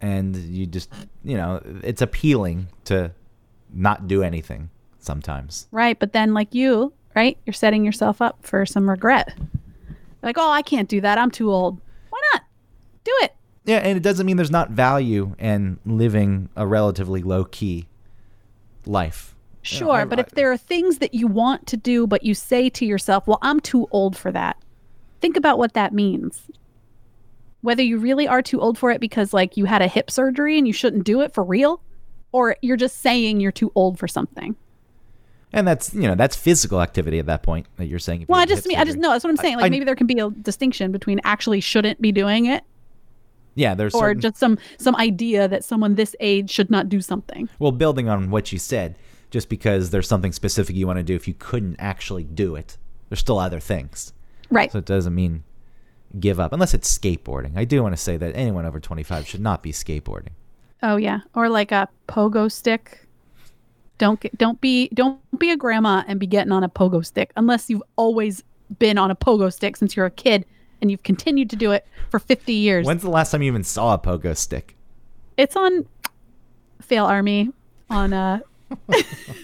And you just, you know, it's appealing to not do anything sometimes. right but then like you right you're setting yourself up for some regret like oh i can't do that i'm too old why not do it Yeah, and it doesn't mean there's not value in living a relatively low key life. You know, Sure, but I- if there are things that you want to do, but you say to yourself, well, I'm too old for that, think about what that means. Whether you really are too old for it because, like, you had a hip surgery and you shouldn't do it for real, or you're just saying you're too old for something. and that's you know that's physical activity at that point that you're saying. Well, I just mean, I just know that's what I'm saying. Like, I- maybe there can be a distinction between actually shouldn't be doing it Yeah, there's or certain, just some some idea that someone this age should not do something. Well, building on what you said, just because there's something specific you want to do, if you couldn't actually do it, there's still other things. Right. So it doesn't mean give up, unless it's skateboarding. I do want to say that anyone over 25 should not be skateboarding. Oh yeah, or like a pogo stick. Don't get, don't be don't be a grandma and be getting on a pogo stick unless you've always been on a pogo stick since you're a kid and you've continued to do it for 50 years. When's the last time you even saw a pogo stick? it's on FailArmy on uh *laughs*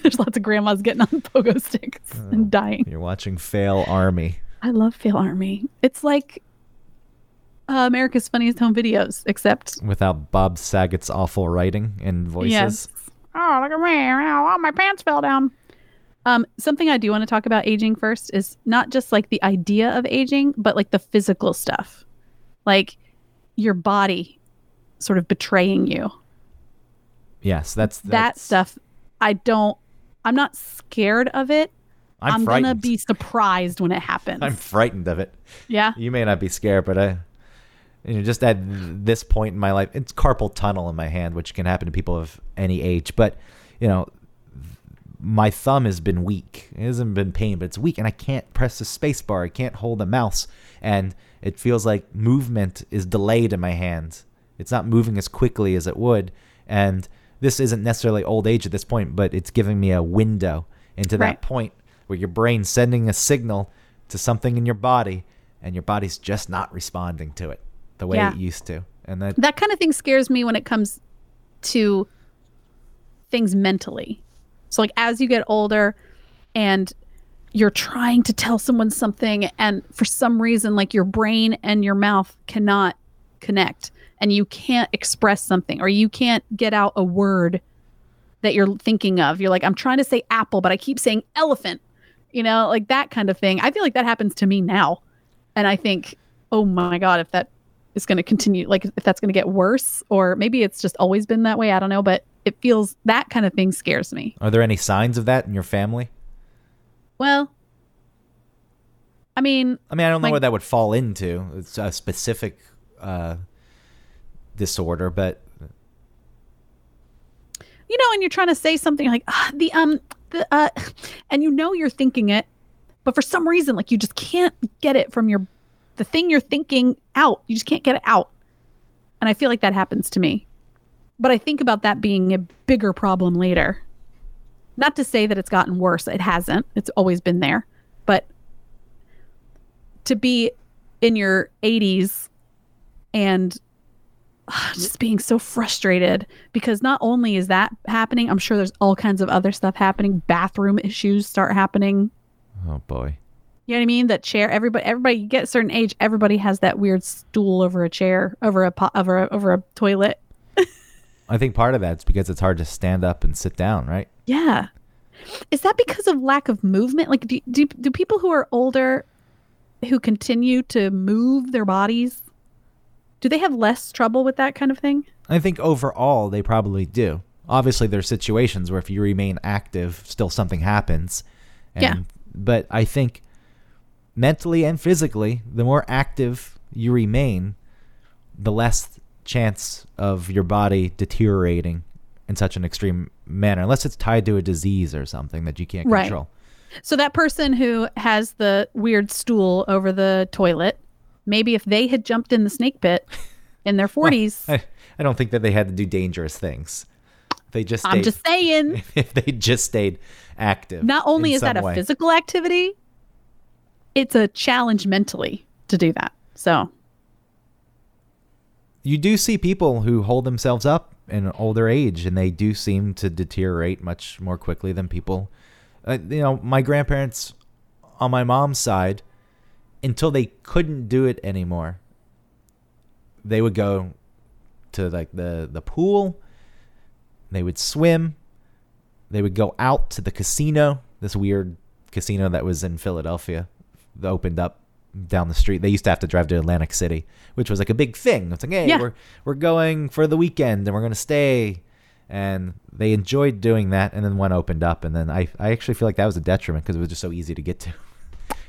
there's lots of grandmas getting on pogo sticks and dying. You're watching FailArmy. I love FailArmy. It's like uh, America's Funniest Home Videos except Without Bob Saget's awful writing and voices. Yes. Oh, look at me. Oh, my pants fell down. Um, something I do want to talk about aging first is not just like the idea of aging, but like the physical stuff. Like your body sort of betraying you. Yes, that's, that stuff I don't I'm not scared of it. I'm, I'm, gonna be surprised when it happens. I'm frightened of it. yeah. You may not be scared, but I, you know, just at this point in my life, it's carpal tunnel in my hand, which can happen to people of any age. But you know, my thumb has been weak. It hasn't been pain, but it's weak, and I can't press the space bar. I can't hold the mouse, and it feels like movement is delayed in my hand. It's not moving as quickly as it would, and this isn't necessarily old age at this point, but it's giving me a window into that point where your brain's sending a signal to something in your body, and your body's just not responding to it the way Yeah. it used to. And that That kind of thing scares me when it comes to things mentally. So like as you get older and you're trying to tell someone something and for some reason like your brain and your mouth cannot connect and you can't express something or you can't get out a word that you're thinking of. You're like I'm trying to say apple but I keep saying elephant. You know, like that kind of thing. I feel like that happens to me now. And I think, "Oh my god, if that is going to continue like if that's going to get worse or maybe it's just always been that way i don't know but it feels that kind of thing scares me are there any signs of that in your family? well i mean I mean, I don't know My- what that would fall into. It's a specific uh, disorder, but you know and you're trying to say something like ah, the um the uh and you know you're thinking it but for some reason like you just can't get it from your the thing you're thinking out you just can't get it out and i feel like that happens to me but i think about that being a bigger problem later Not to say that it's gotten worse. It hasn't. It's always been there. But to be in your 80s and ah, just being so frustrated because not only is that happening, I'm sure there's all kinds of other stuff happening. Bathroom issues start happening. Oh boy. You know what I mean? That chair. Everybody, everybody you get a certain age. Everybody has that weird stool over a chair, over a pot, over a, over a toilet. *laughs* I think part of that's because it's hard to stand up and sit down, right? Yeah. Is that because of lack of movement? Like, do, do, do people who are older who continue to move their bodies, do they have less trouble with that kind of thing? I think overall they probably do. Obviously, there's situations where if you remain active, still something happens. And, Yeah. But I think mentally and physically, the more active you remain, the less chance of your body deteriorating in such an extreme manner, unless it's tied to a disease or something that you can't Right. control. So that person who has the weird stool over the toilet, maybe if they had jumped in the snake pit *laughs* in their 40s, I, I don't think that they had to do dangerous things. They just I'm just saying, *laughs* if they just stayed active. not only is that a way. physical activity, it's a challenge mentally to do that. So, you do see people who hold themselves up in older age and they do seem to deteriorate much more quickly than people. Uh, you know my grandparents on my mom's side until they couldn't do it anymore they would go to like the the pool. They would swim. They would go out to the casino this weird casino that was in Philadelphia opened up down the street they used to have to drive to Atlantic City which was like a big thing it's like hey Yeah. we're we're going for the weekend and we're going to stay and they enjoyed doing that and then one opened up and then I, I actually feel like that was a detriment because it was just so easy to get to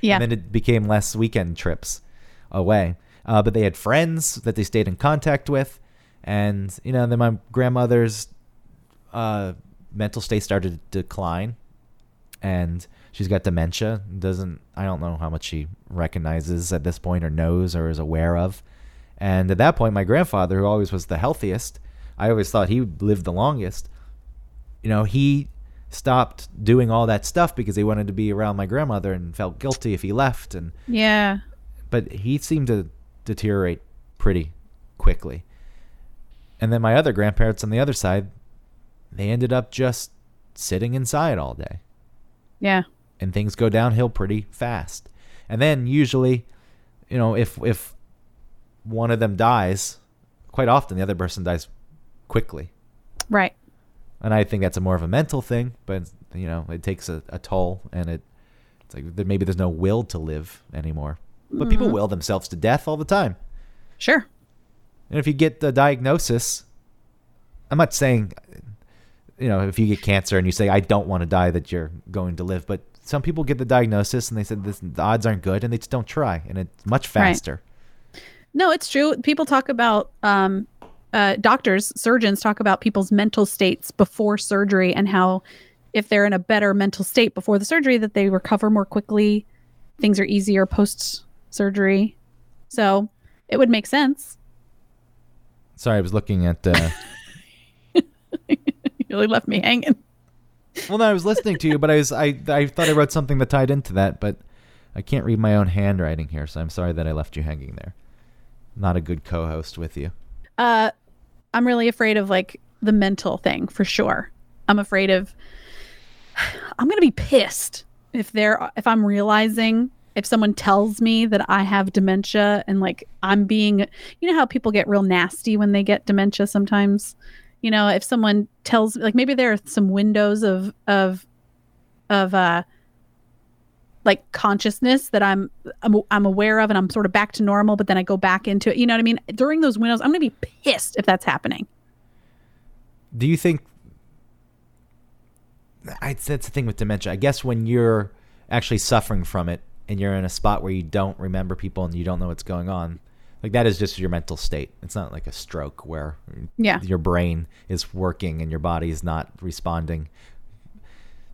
yeah. and then it became less weekend trips away. Uh, but they had friends that they stayed in contact with, and you know, then my grandmother's uh, mental state started to decline, and she's got dementia. Doesn't I don't know how much she recognizes at this point, or knows, or is aware of. And at that point, my grandfather, who always was the healthiest, I always thought he lived the longest. You know, he stopped doing all that stuff because he wanted to be around my grandmother and felt guilty if he left and yeah. but he seemed to deteriorate pretty quickly. And then my other grandparents on the other side, they ended up just sitting inside all day Yeah. and things go downhill pretty fast. And then usually, you know, if if one of them dies, quite often the other person dies quickly. Right. And I think that's a more of a mental thing, but you know, it takes a, a toll and it it's like maybe there's no will to live anymore. But people mm-hmm. will themselves to death all the time. Sure. And if you get the diagnosis, I'm not saying, you know, if you get cancer and you say, I don't want to die, that you're going to live. But some people get the diagnosis and they said this, the odds aren't good and they just don't try. And it's much Right. faster. No, it's true. People talk about um, uh, doctors, surgeons talk about people's mental states before surgery and how if they're in a better mental state before the surgery, that they recover more quickly. Things are easier post surgery. So it would make sense. Sorry, I was looking at. Uh, *laughs* really left me hanging. well, no, I was listening to you, but I was I I thought I wrote something that tied into that, but I can't read my own handwriting here, so I'm sorry that I left you hanging there. Not a good co-host with you. Uh, I'm really afraid of like the mental thing for sure. I'm afraid of. *sighs* I'm gonna be pissed if they're if I'm realizing if someone tells me that I have dementia and like I'm being, you know how people get real nasty when they get dementia sometimes. You know, if someone tells like maybe there are some windows of of of uh like consciousness that I'm, I'm I'm aware of and I'm sort of back to normal, but then I go back into it. You know what I mean? During those windows, I'm gonna be pissed if that's happening. Do you think I, that's the thing with dementia? I guess when you're actually suffering from it and you're in a spot where you don't remember people and you don't know what's going on, like that is just your mental state. It's not like a stroke where Yeah. your brain is working and your body is not responding.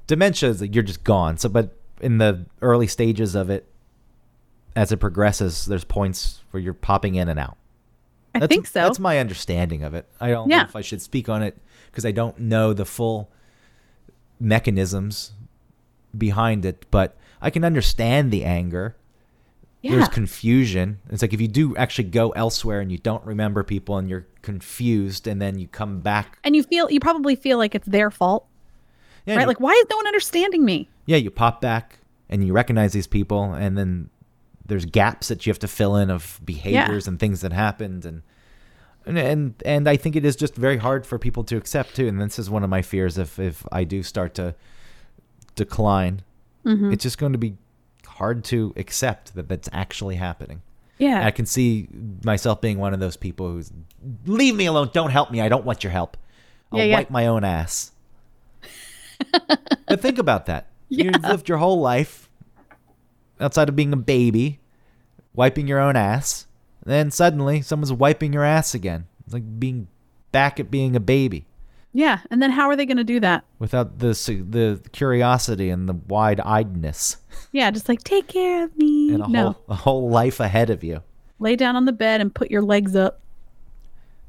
Dementia is like you're just gone. So, but in the early stages of it, as it progresses, there's points where you're popping in and out. I That's, think so. That's my understanding of it. I don't Yeah. know if I should speak on it because I don't know the full mechanisms behind it, but I can understand the anger. Yeah. There's confusion. It's like if you do actually go elsewhere and you don't remember people and you're confused and then you come back. and you feel you probably feel like it's their fault, Yeah, right? Like, why is no one understanding me? yeah, you pop back and you recognize these people, and then there's gaps that you have to fill in of behaviors and things that happened, and and and and I think it is just very hard for people to accept too. And this is one of my fears if if I do start to decline, Mm-hmm. it's just going to be hard to accept that that's actually happening. Yeah. I can see myself being one of those people who's leave me alone, don't help me, I don't want your help. I'll Yeah, yeah. wipe my own ass. *laughs* but think about that. Yeah. You've lived your whole life outside of being a baby, wiping your own ass. Then suddenly someone's wiping your ass again. It's like being back at being a baby yeah. And then how are they going to do that? without the the curiosity and the wide-eyedness Yeah, just like take care of me. and a no, whole a whole life ahead of you. lay down on the bed and put your legs up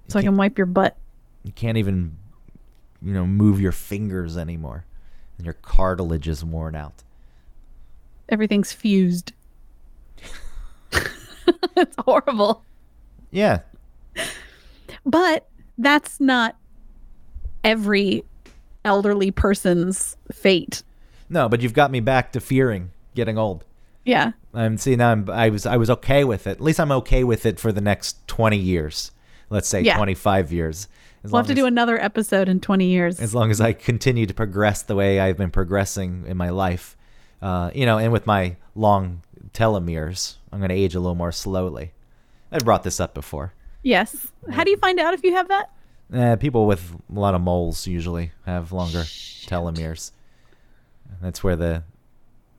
so I can wipe your butt. You can't even you know move your fingers anymore. And your cartilage is worn out. Everything's fused. *laughs* it's horrible. Yeah. But that's not every elderly person's fate. No, but you've got me back to fearing getting old. Yeah. I'm see now I'm, I was I was okay with it. At least I'm okay with it for the next 20 years. Let's say Yeah. 25 years. As We'll have to long do another episode in 20 years. as long as I continue to progress the way I've been progressing in my life, uh, you know, and with my long telomeres, I'm going to age a little more slowly. I've brought this up before. yes. How do you find out if you have that? Eh, people with a lot of moles usually have longer telomeres. That's where the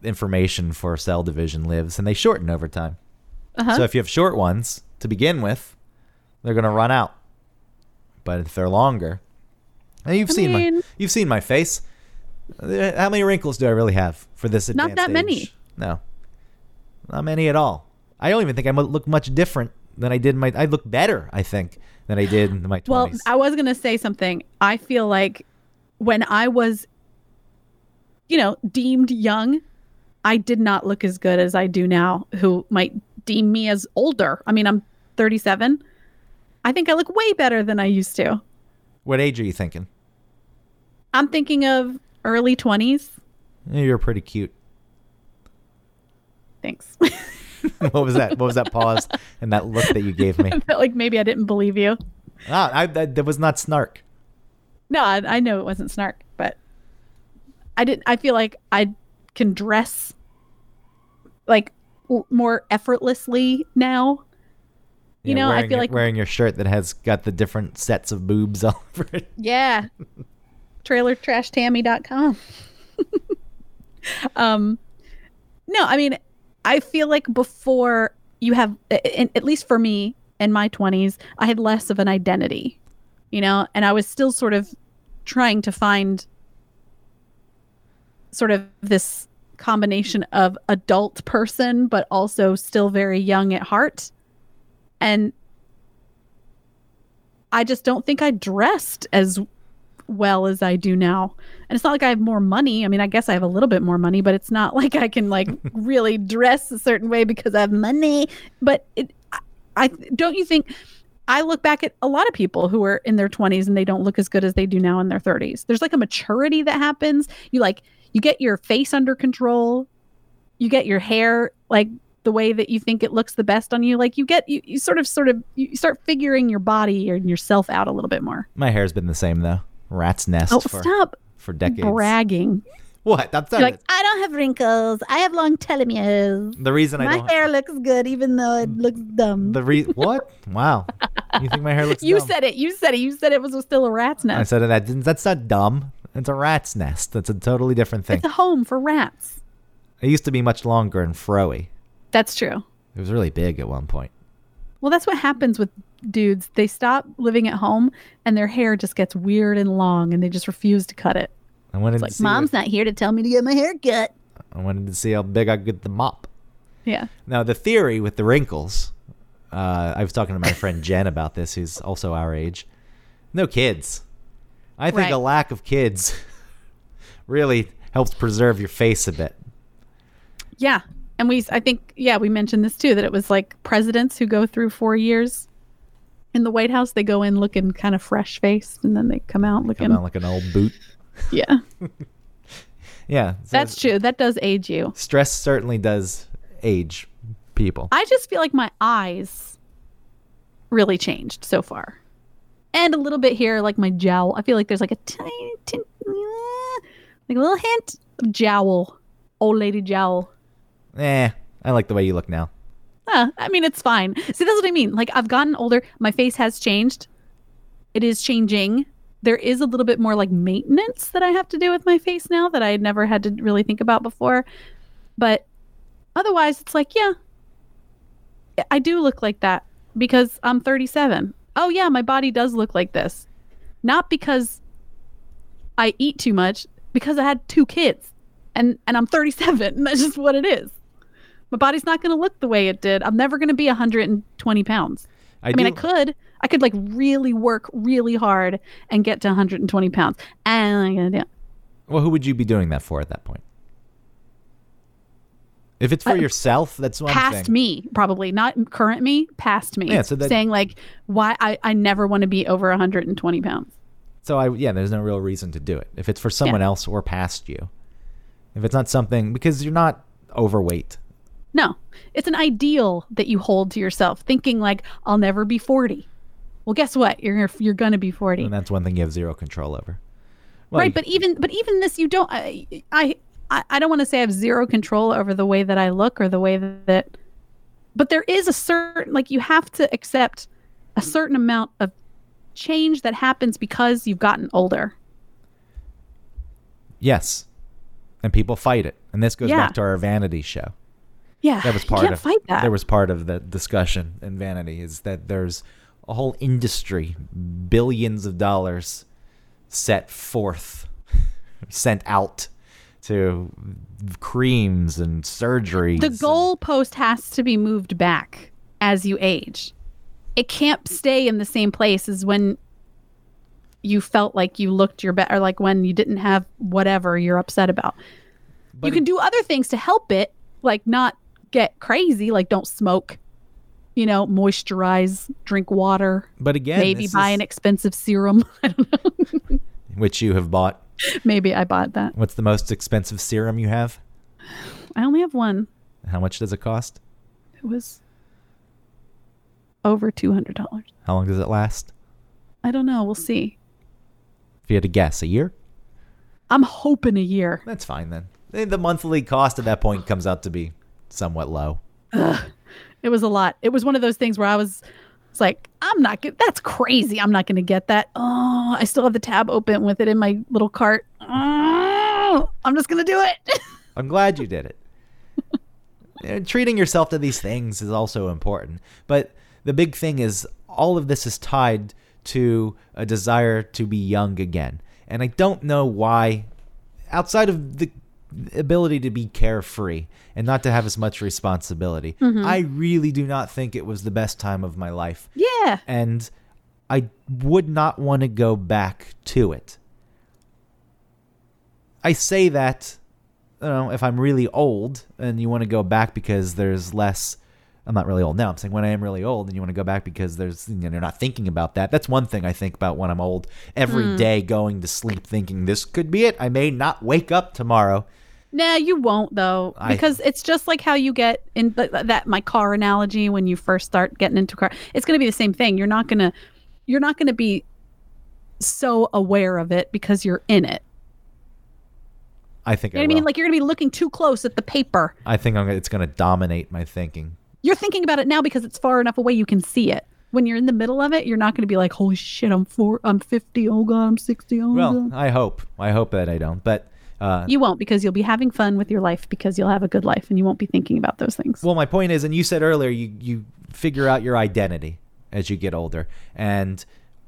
information for cell division lives, and they shorten over time. Uh-huh. So if you have short ones to begin with, they're going to run out. But if they're longer, and you've I seen my you've seen my face. Uh, How many wrinkles do I really have for this Not that many. No, not many at all. I don't even think I look much different than I did in my. I look better, I think, than I did in my 20s. Well. I was going to say something. I feel like when I was, you know, deemed young, I did not look as good as I do now, who might deem me as older. I mean, I'm 37. I think I look way better than I used to. what age are you thinking? I'm thinking of early 20s. Eh, You're pretty cute. Thanks. *laughs* *laughs* what was that? What was that pause and that look that you gave me? *laughs* I felt like maybe I didn't believe you. Ah, I, that, that was not snark. No, I, I know it wasn't snark, but I didn't. I feel like I can dress like w- more effortlessly now. You know, I feel your- like- wearing your shirt that has got the different sets of boobs *laughs* all over it. Yeah. TrailerTrashTammy.com. um, no, I mean, I feel like before you have, a- at least for me in my 20s, I had less of an identity, you know, and I was still sort of trying to find sort of this combination of adult person, but also still very young at heart. And I just don't think I dressed as well as I do now. And it's not like I have more money. I mean, I guess I have a little bit more money, but it's not *laughs* like I can like *laughs* really dress a certain way because I have money. But it, I, I don't you think I look back at a lot of people who are in their 20s and they don't look as good as they do now in their 30s. There's like a maturity that happens. You like you get your face under control. You get your hair like the way that you think it looks the best on you. Like you get you, you sort of sort of you start figuring your body and yourself out a little bit more. My hair's been the same though. Rat's nest Oh, for stop for decades. bragging. What? That's You're like. I don't have wrinkles. I have long telomeres. the reason I My hair looks good, even though it looks dumb. The re what? Wow. You think my hair looks? *laughs* you dumb? said it. You said it. You said it was still a rat's nest. I said that. That's not dumb. It's a rat's nest. That's a totally different thing. It's a home for rats. It used to be much longer and froey. That's true. It was really big at one point. Well, that's what happens with dudes. They stop living at home and their hair just gets weird and long and they just refuse to cut it. I wanted It's to like, see. mom's not here to tell me to get my hair cut. I wanted to see how big I could get the mop. Yeah. Now the theory with the wrinkles, uh, I was talking to my friend *laughs* Jen about this, who's also our age. No kids. I think Right. a lack of kids *laughs* really helps preserve your face a bit. Yeah. And we, I think, yeah, we mentioned this too that it was like presidents who go through four years in the White House, they go in looking kind of fresh faced and then they come out looking, Come out like an old boot. *laughs* yeah. *laughs* Yeah, so That's true. That does age you. Stress certainly does age people. I just feel like my eyes really changed so far. And a little bit here, like my jowl. I feel like there's like a tiny, tin- like a little hint of jowl. Old lady jowl. Eh, I like the way you look now. Ah, I mean, it's fine. See, that's what I mean. Like, I've gotten older. My face has changed. It is changing. There is a little bit more like maintenance that I have to do with my face now that I had never had to really think about before. But otherwise, it's like, yeah, I do look like that because I'm 37. Oh, yeah, my body does look like this. Not because I eat too much, because I had two kids and, and I'm 37. And *laughs* that's just what it is. My body's not going to look the way it did. I'm never going to be 120 pounds. I, I, mean, I could. I could like really work really hard and get to 120 pounds. And I'm going to do it. Well, who would you be doing that for at that point? If it's for Uh, yourself, that's one past thing. me, probably not current me, past me. Yeah, so that- saying like, why I, I never want to be over 120 pounds. So I yeah, there's no real reason to do it. If it's for someone else or past you. If it's not something because you're not overweight. No, it's an ideal that you hold to yourself, thinking like, I'll never be 40. Well, guess what? You're you're gonna be 40. And that's one thing you have zero control over. Well, right but even but even this you don't i i I- i don't want to say i have zero control over the way that i look or the way that but there is a certain like you have to accept a certain amount of change that happens because you've gotten older Yes. And people fight it. And this goes Yeah. back to our vanity show. Yeah That was you part of fight that There was part of the discussion in vanity is that there's a whole industry, billions of dollars set forth, *laughs* sent out to creams and surgeries. the goalpost has to be moved back as you age it can't stay in the same place as when you felt like you looked your best or like when you didn't have whatever you're upset about but you can do other things to help it, like not get crazy, like don't smoke, you know, moisturize, drink water, But again, maybe buy is- an expensive serum. *laughs* I don't know. which you have bought. maybe I bought that. What's the most expensive serum you have? I only have one. How much does it cost? It was over two hundred dollars. How long does it last? I don't know. We'll see. If you had to guess, a year? I'm hoping a year. That's fine then. The monthly cost at that point comes out to be somewhat low. It was a lot. It was one of those things where I was, it's like, I'm not. Get, that's crazy. I'm not going to get that. Oh, I still have the tab open with it in my little cart. Oh, I'm just going to do it. *laughs* I'm glad you did it. *laughs* Treating yourself to these things is also important. But the big thing is all of this is tied to a desire to be young again. And I don't know why, outside of the ability to be carefree and not to have as much responsibility, mm-hmm. I really do not think it was the best time of my life. yeah. And I would not want to go back to it. I say that, you know, if I'm really old and you want to go back because there's less. I'm not really old now. I'm saying when I am really old and you want to go back because there's, you know, you're not thinking about that. That's one thing I think about when I'm old. Every hmm. day going to sleep thinking this could be it. I may not wake up tomorrow. Nah, you won't though, I- because it's just like how you get in th- th- that my car analogy when you first start getting into a car. It's going to be the same thing. You're not gonna, you're not gonna be so aware of it because you're in it. I think You know I, I mean? Like you're gonna be looking too close at the paper. I think I'm, it's going to dominate my thinking. You're thinking about it now because it's far enough away you can see it. When you're in the middle of it, you're not going to be like, "Holy shit, I'm four, I'm 50. Oh god, I'm 60. Oh Well, god." I hope. I hope that I don't. But uh, You won't because you'll be having fun with your life because you'll have a good life and you won't be thinking about those things. Well, my point is, and you said earlier, you you figure out your identity as you get older, and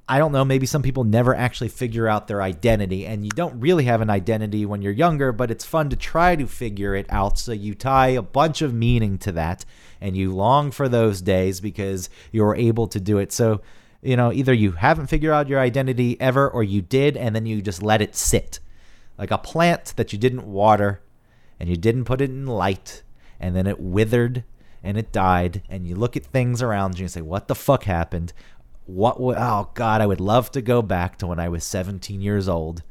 I don't know, maybe some people never actually figure out their identity, and you don't really have an identity when you're younger, but it's fun to try to figure it out. So you tie a bunch of meaning to that, and you long for those days because you're able to do it. So. You know, either you haven't figured out your identity ever, or you did, and then you just let it sit. Like a plant that you didn't water and you didn't put it in light and then it withered and it died and you look at things around you and say what the fuck happened what oh god i would love to go back to when i was 17 years old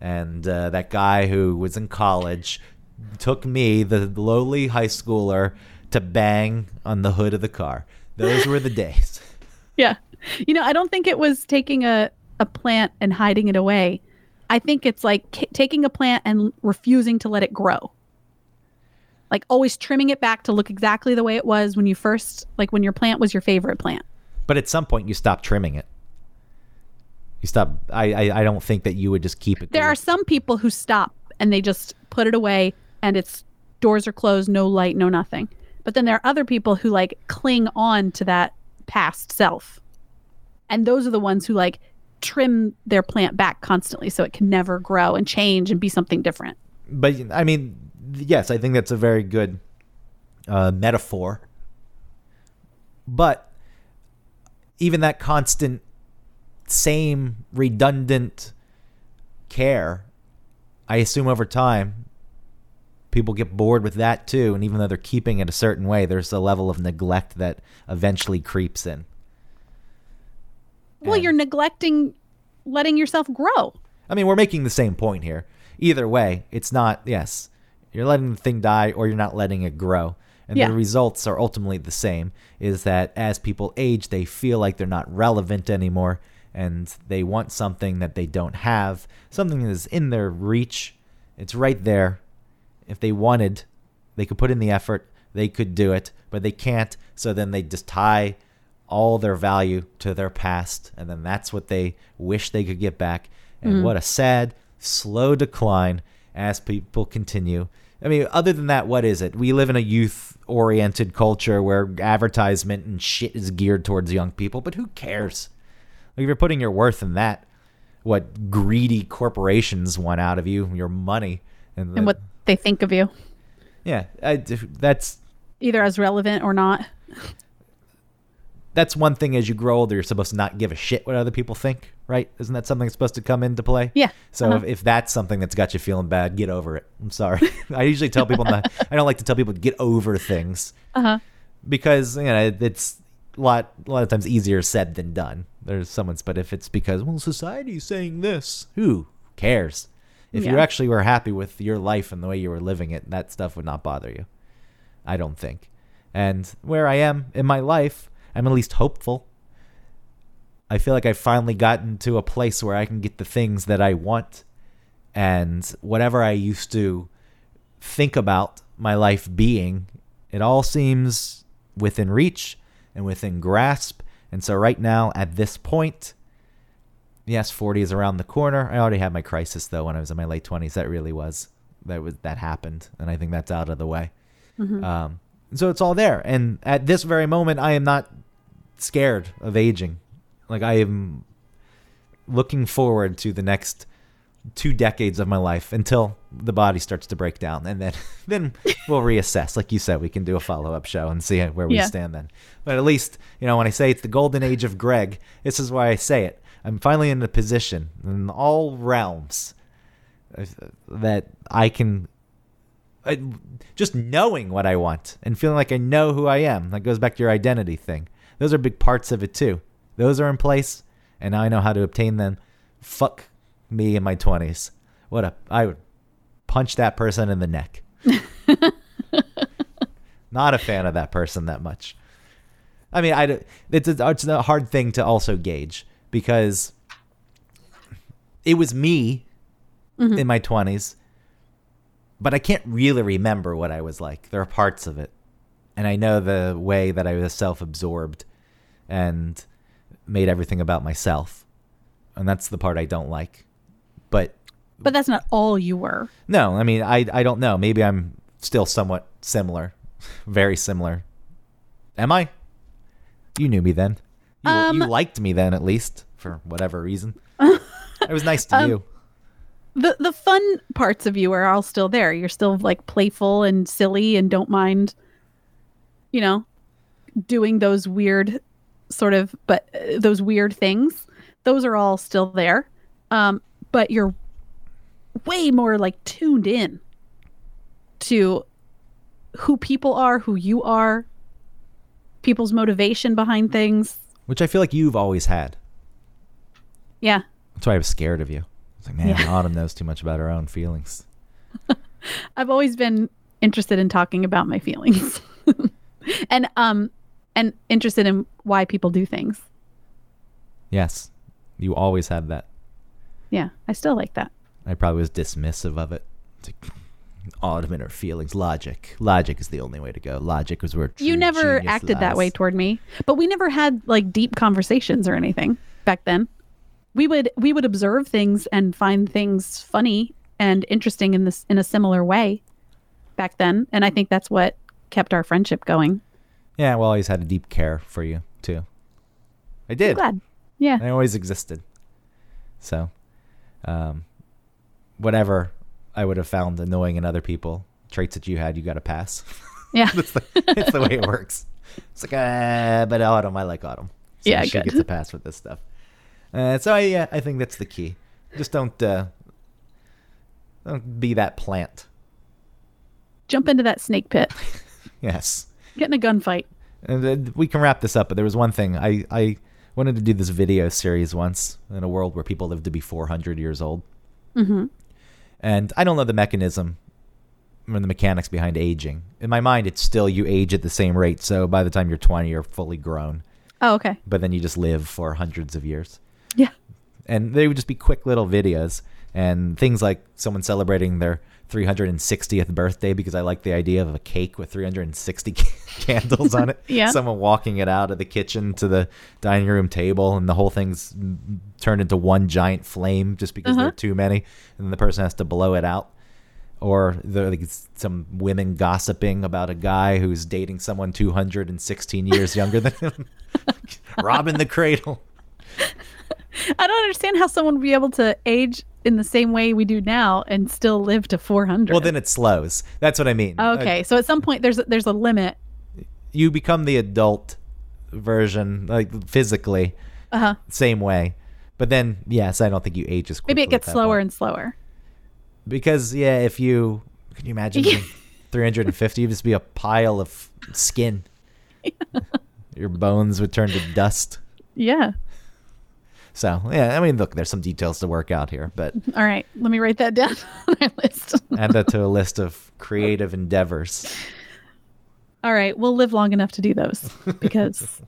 and uh, that guy who was in college took me the lowly high schooler to bang on the hood of the car those were the days *laughs* Yeah. You know, I don't think it was taking a, a plant and hiding it away. I think it's like k- taking a plant and refusing to let it grow. Like always trimming it back to look exactly the way it was when you first, like when your plant was your favorite plant. but at some point you stop trimming it you stop i i, I don't think that you would just keep it There glued. are some people who stop and they just put it away and its doors are closed, no light, no nothing. But then there are other people who like cling on to that past self. And those are the ones who like trim their plant back constantly so it can never grow and change and be something different. but I mean, yes, I think that's a very good uh, metaphor. But even that constant, same redundant care, I assume over time, people get bored with that too. And even though they're keeping it a certain way, there's a level of neglect that eventually creeps in. Well, And- you're neglecting letting yourself grow. I mean, we're making the same point here. Either way, it's not, yes, you're letting the thing die or you're not letting it grow. And Yeah. the results are ultimately the same is that as people age, they feel like they're not relevant anymore and they want something that they don't have, something that is in their reach. It's right there. If they wanted, they could put in the effort, they could do it, but they can't. So then they just tie all their value to their past, and then that's what they wish they could get back. And mm-hmm. what a sad, slow decline as people continue. I mean, other than that, what is it? We live in a youth oriented culture where advertisement and shit is geared towards young people, but who cares? Like, if you're putting your worth in that, what greedy corporations want out of you, your money, and, and what they think of you, yeah, I, that's either as relevant or not. That's one thing as you grow older you're supposed to not give a shit what other people think right? Isn't that something that's supposed to come into play? Yeah. so Uh-huh. if, if that's something that's got you feeling bad get over it. I'm sorry. *laughs* I usually tell people not *laughs* i don't like to tell people to get over things. Uh huh. because you know it- it's a lot a lot of times easier said than done. There's someone's but if it's because well society's saying this who cares? If you actually were happy with your life and the way you were living it that stuff would not bother you i don't think. And where i am in my life i'm at least hopeful i feel like i've finally gotten to a place where i can get the things that i want and whatever i used to think about my life being, it all seems within reach and within grasp. And so, right now, at this point, yes, 40 is around the corner. I already had my crisis, though, when I was in my late 20s. That really was. That was that happened, and I think that's out of the way. Um, so it's all there, and at this very moment, I am not scared of aging. Like I am looking forward to the next two decades of my life until the body starts to break down and then *laughs* then we'll reassess. Like you said we can do a follow-up show and see where we Yeah. stand then. But at least you know when i say it's the golden age of greg this is why i say it. I'm finally in a position in all realms uh, that i can I, just knowing what i want and feeling like i know who i am. That goes back to your identity thing those are big parts of it too. Those are in place and now i know how to obtain them. Fuck me in my 20s what a i would punch that person in the neck. *laughs* Not a fan of that person that much. I mean i it's a, it's a hard thing to also gauge because it was me mm-hmm. in my 20s but i can't really remember what i was like. There are parts of it and i know the way that i was self-absorbed and made everything about myself and that's the part i don't like but But that's not all you were. no, I mean, I I don't know. Maybe I'm still somewhat similar, *laughs* very similar. Am I? You knew me then. You, Um, you liked me then, at least for whatever reason. *laughs* it was nice to Um, you. the the fun parts of you are all still there. You're still like playful and silly and don't mind, you know, doing those weird sort of but uh, those weird things. Those are all still there. Um, but you're way more like tuned in to who people are, who you are, people's motivation behind things. Which I feel like you've always had. Yeah. That's why I was scared of you. It's like, man, Yeah. Autumn knows too much about her own feelings. *laughs* I've always been interested in talking about my feelings. *laughs* and um and interested in why people do things. Yes, you always had that. Yeah, I still like that. I probably was dismissive of it. It's like, and her feelings. Logic. Logic is the only way to go. Logic was where you never acted that way toward me, but we never had like deep conversations or anything back then. We would we would observe things and find things funny and interesting in this in a similar way back then, and I think that's what kept our friendship going. Yeah, well, I always had a deep care for you, too. I did. Glad. Yeah. I always existed. So, um, whatever I would have found annoying in other people, traits that you had, you got to pass. *laughs* Yeah. That's the, it's the way it works. It's like, uh, but Autumn, I like Autumn. So Yeah, she good. gets a pass with this stuff. Uh, so I, yeah, I think that's the key. Just don't, uh, don't be that plant. Jump into that snake pit. *laughs* Yes. Get in a gunfight. And we can wrap this up, but there was one thing I, I wanted to do this video series once in a world where people live to be 400 years old. Mm-hmm. And I don't know the mechanism or the mechanics behind aging. In my mind, it's still you age at the same rate. So by the time you're 20, you're fully grown. Oh, okay. But then you just live for hundreds of years. Yeah. And they would just be quick little videos and things like someone celebrating their 360th birthday because I like the idea of a cake with 360 *laughs* candles on it. Yeah. Someone walking it out of the kitchen to the dining room table and the whole thing's turned into one giant flame just because there Uh-huh. are too many and the person has to blow it out. Or like some women gossiping about a guy who's dating someone 216 years younger than him. *laughs* Robbing the cradle. *laughs* I don't understand how someone would be able to age in the same way we do now and still live to 400. Well, then it slows. That's what I mean. Uh, Okay, so at some point there's a, there's a limit. you become the adult version, like physically, Uh huh. same way. But then, yes, I don't think you age as quickly. Maybe it gets slower point. and slower. because yeah, if you can you imagine *laughs* 350, you'd just be a pile of skin. *laughs* Your bones would turn to dust. Yeah. So yeah, I mean, look, there's some details to work out here, but *laughs* All right. Let me write that down *laughs* on my list. add that to a *laughs* list of creative endeavors. All right. We'll live long enough to do those because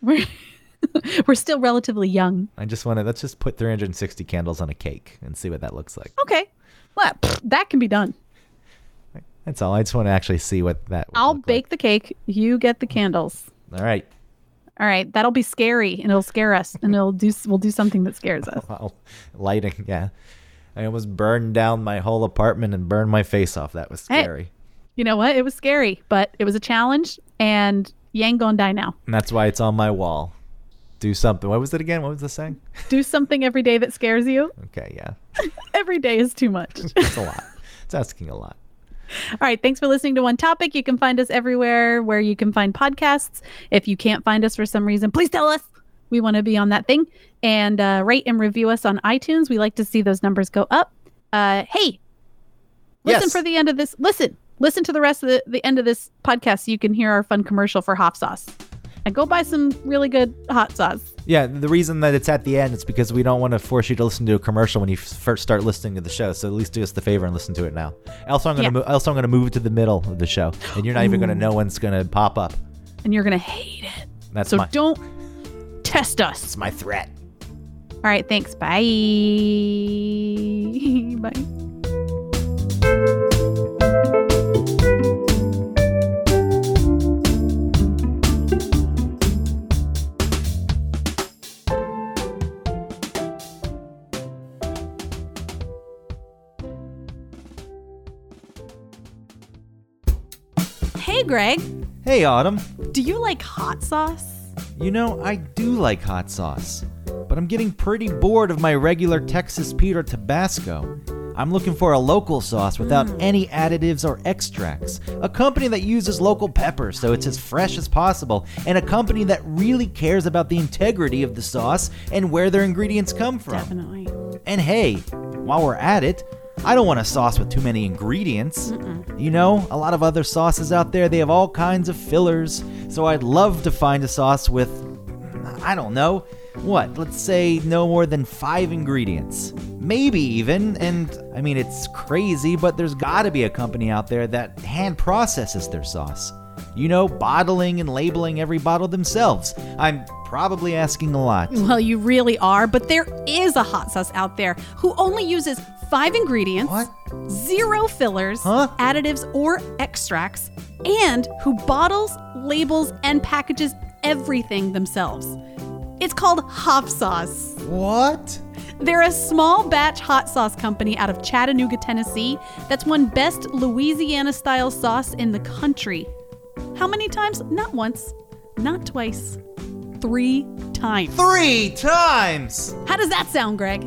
we're we're still relatively young. I just want to let's just put 360 candles on a cake and see what that looks like. Okay. Well, that can be done. That's all. I just want to actually see what that. I'll bake the cake. You get the candles. All right. All right. That'll be scary and it'll scare us and it'll do we'll do something that scares us. *laughs* Wow. Lighting, yeah. I almost burned down my whole apartment and burned my face off. That was Hey. scary. You know what? It was scary, but it was a challenge and ain't gonna die now. And that's why it's on my wall. Do something. What was it again? What was the saying? *laughs* Do something every day that scares you. Okay, yeah. *laughs* Every day is too much. It's a lot. It's asking a lot. All right. Thanks for listening to One Topic. You can find us everywhere where you can find podcasts. If you can't find us for some reason, please tell us. We want to be on that thing. And uh, rate and review us on iTunes. We like to see those numbers go up. Uh, hey, listen Yes. for the end of this. Listen. Listen to the rest of the, the end of this podcast so you can hear our fun commercial for hot sauce. And go buy some really good hot sauce. Yeah, the reason that it's at the end is because we don't want to force you to listen to a commercial when you first start listening to the show. So at least do us the favor and listen to it now. Also, I'm gonna Yeah. mo- also I'm gonna move it to the middle of the show, and you're not even gonna know when it's gonna pop up. And you're going to hate it. That's So my don't test us. It's my threat. All right, thanks. Bye. *laughs* Bye. Hey, Greg, Hey, Autumn. do you like hot sauce? You know, I do like hot sauce, but I'm getting pretty bored of my regular Texas Pete or Tabasco. I'm looking for a local sauce without mm. any additives or extracts. A company that uses local peppers so it's as fresh as possible, and a company that really cares about the integrity of the sauce and where their ingredients come from. Definitely. And hey, while we're at it, I don't want a sauce with too many ingredients. You know, a lot of other sauces out there, they have all kinds of fillers. So I'd love to find a sauce with, I don't know, what, let's say no more than five ingredients. Maybe even, and I mean, it's crazy, but there's gotta be a company out there that hand processes their sauce. You know, bottling and labeling every bottle themselves. I'm probably asking a lot. Well, you really are, but there is a hot sauce out there who only uses five ingredients, What? zero fillers, Huh? additives, or extracts, and who bottles, labels, and packages everything themselves. It's called Hoff Sauce. What? They're a small batch hot sauce company out of Chattanooga, Tennessee that's won best Louisiana style sauce in the country. How many times? Not once, not twice, three times. Three times! How does that sound, Greg?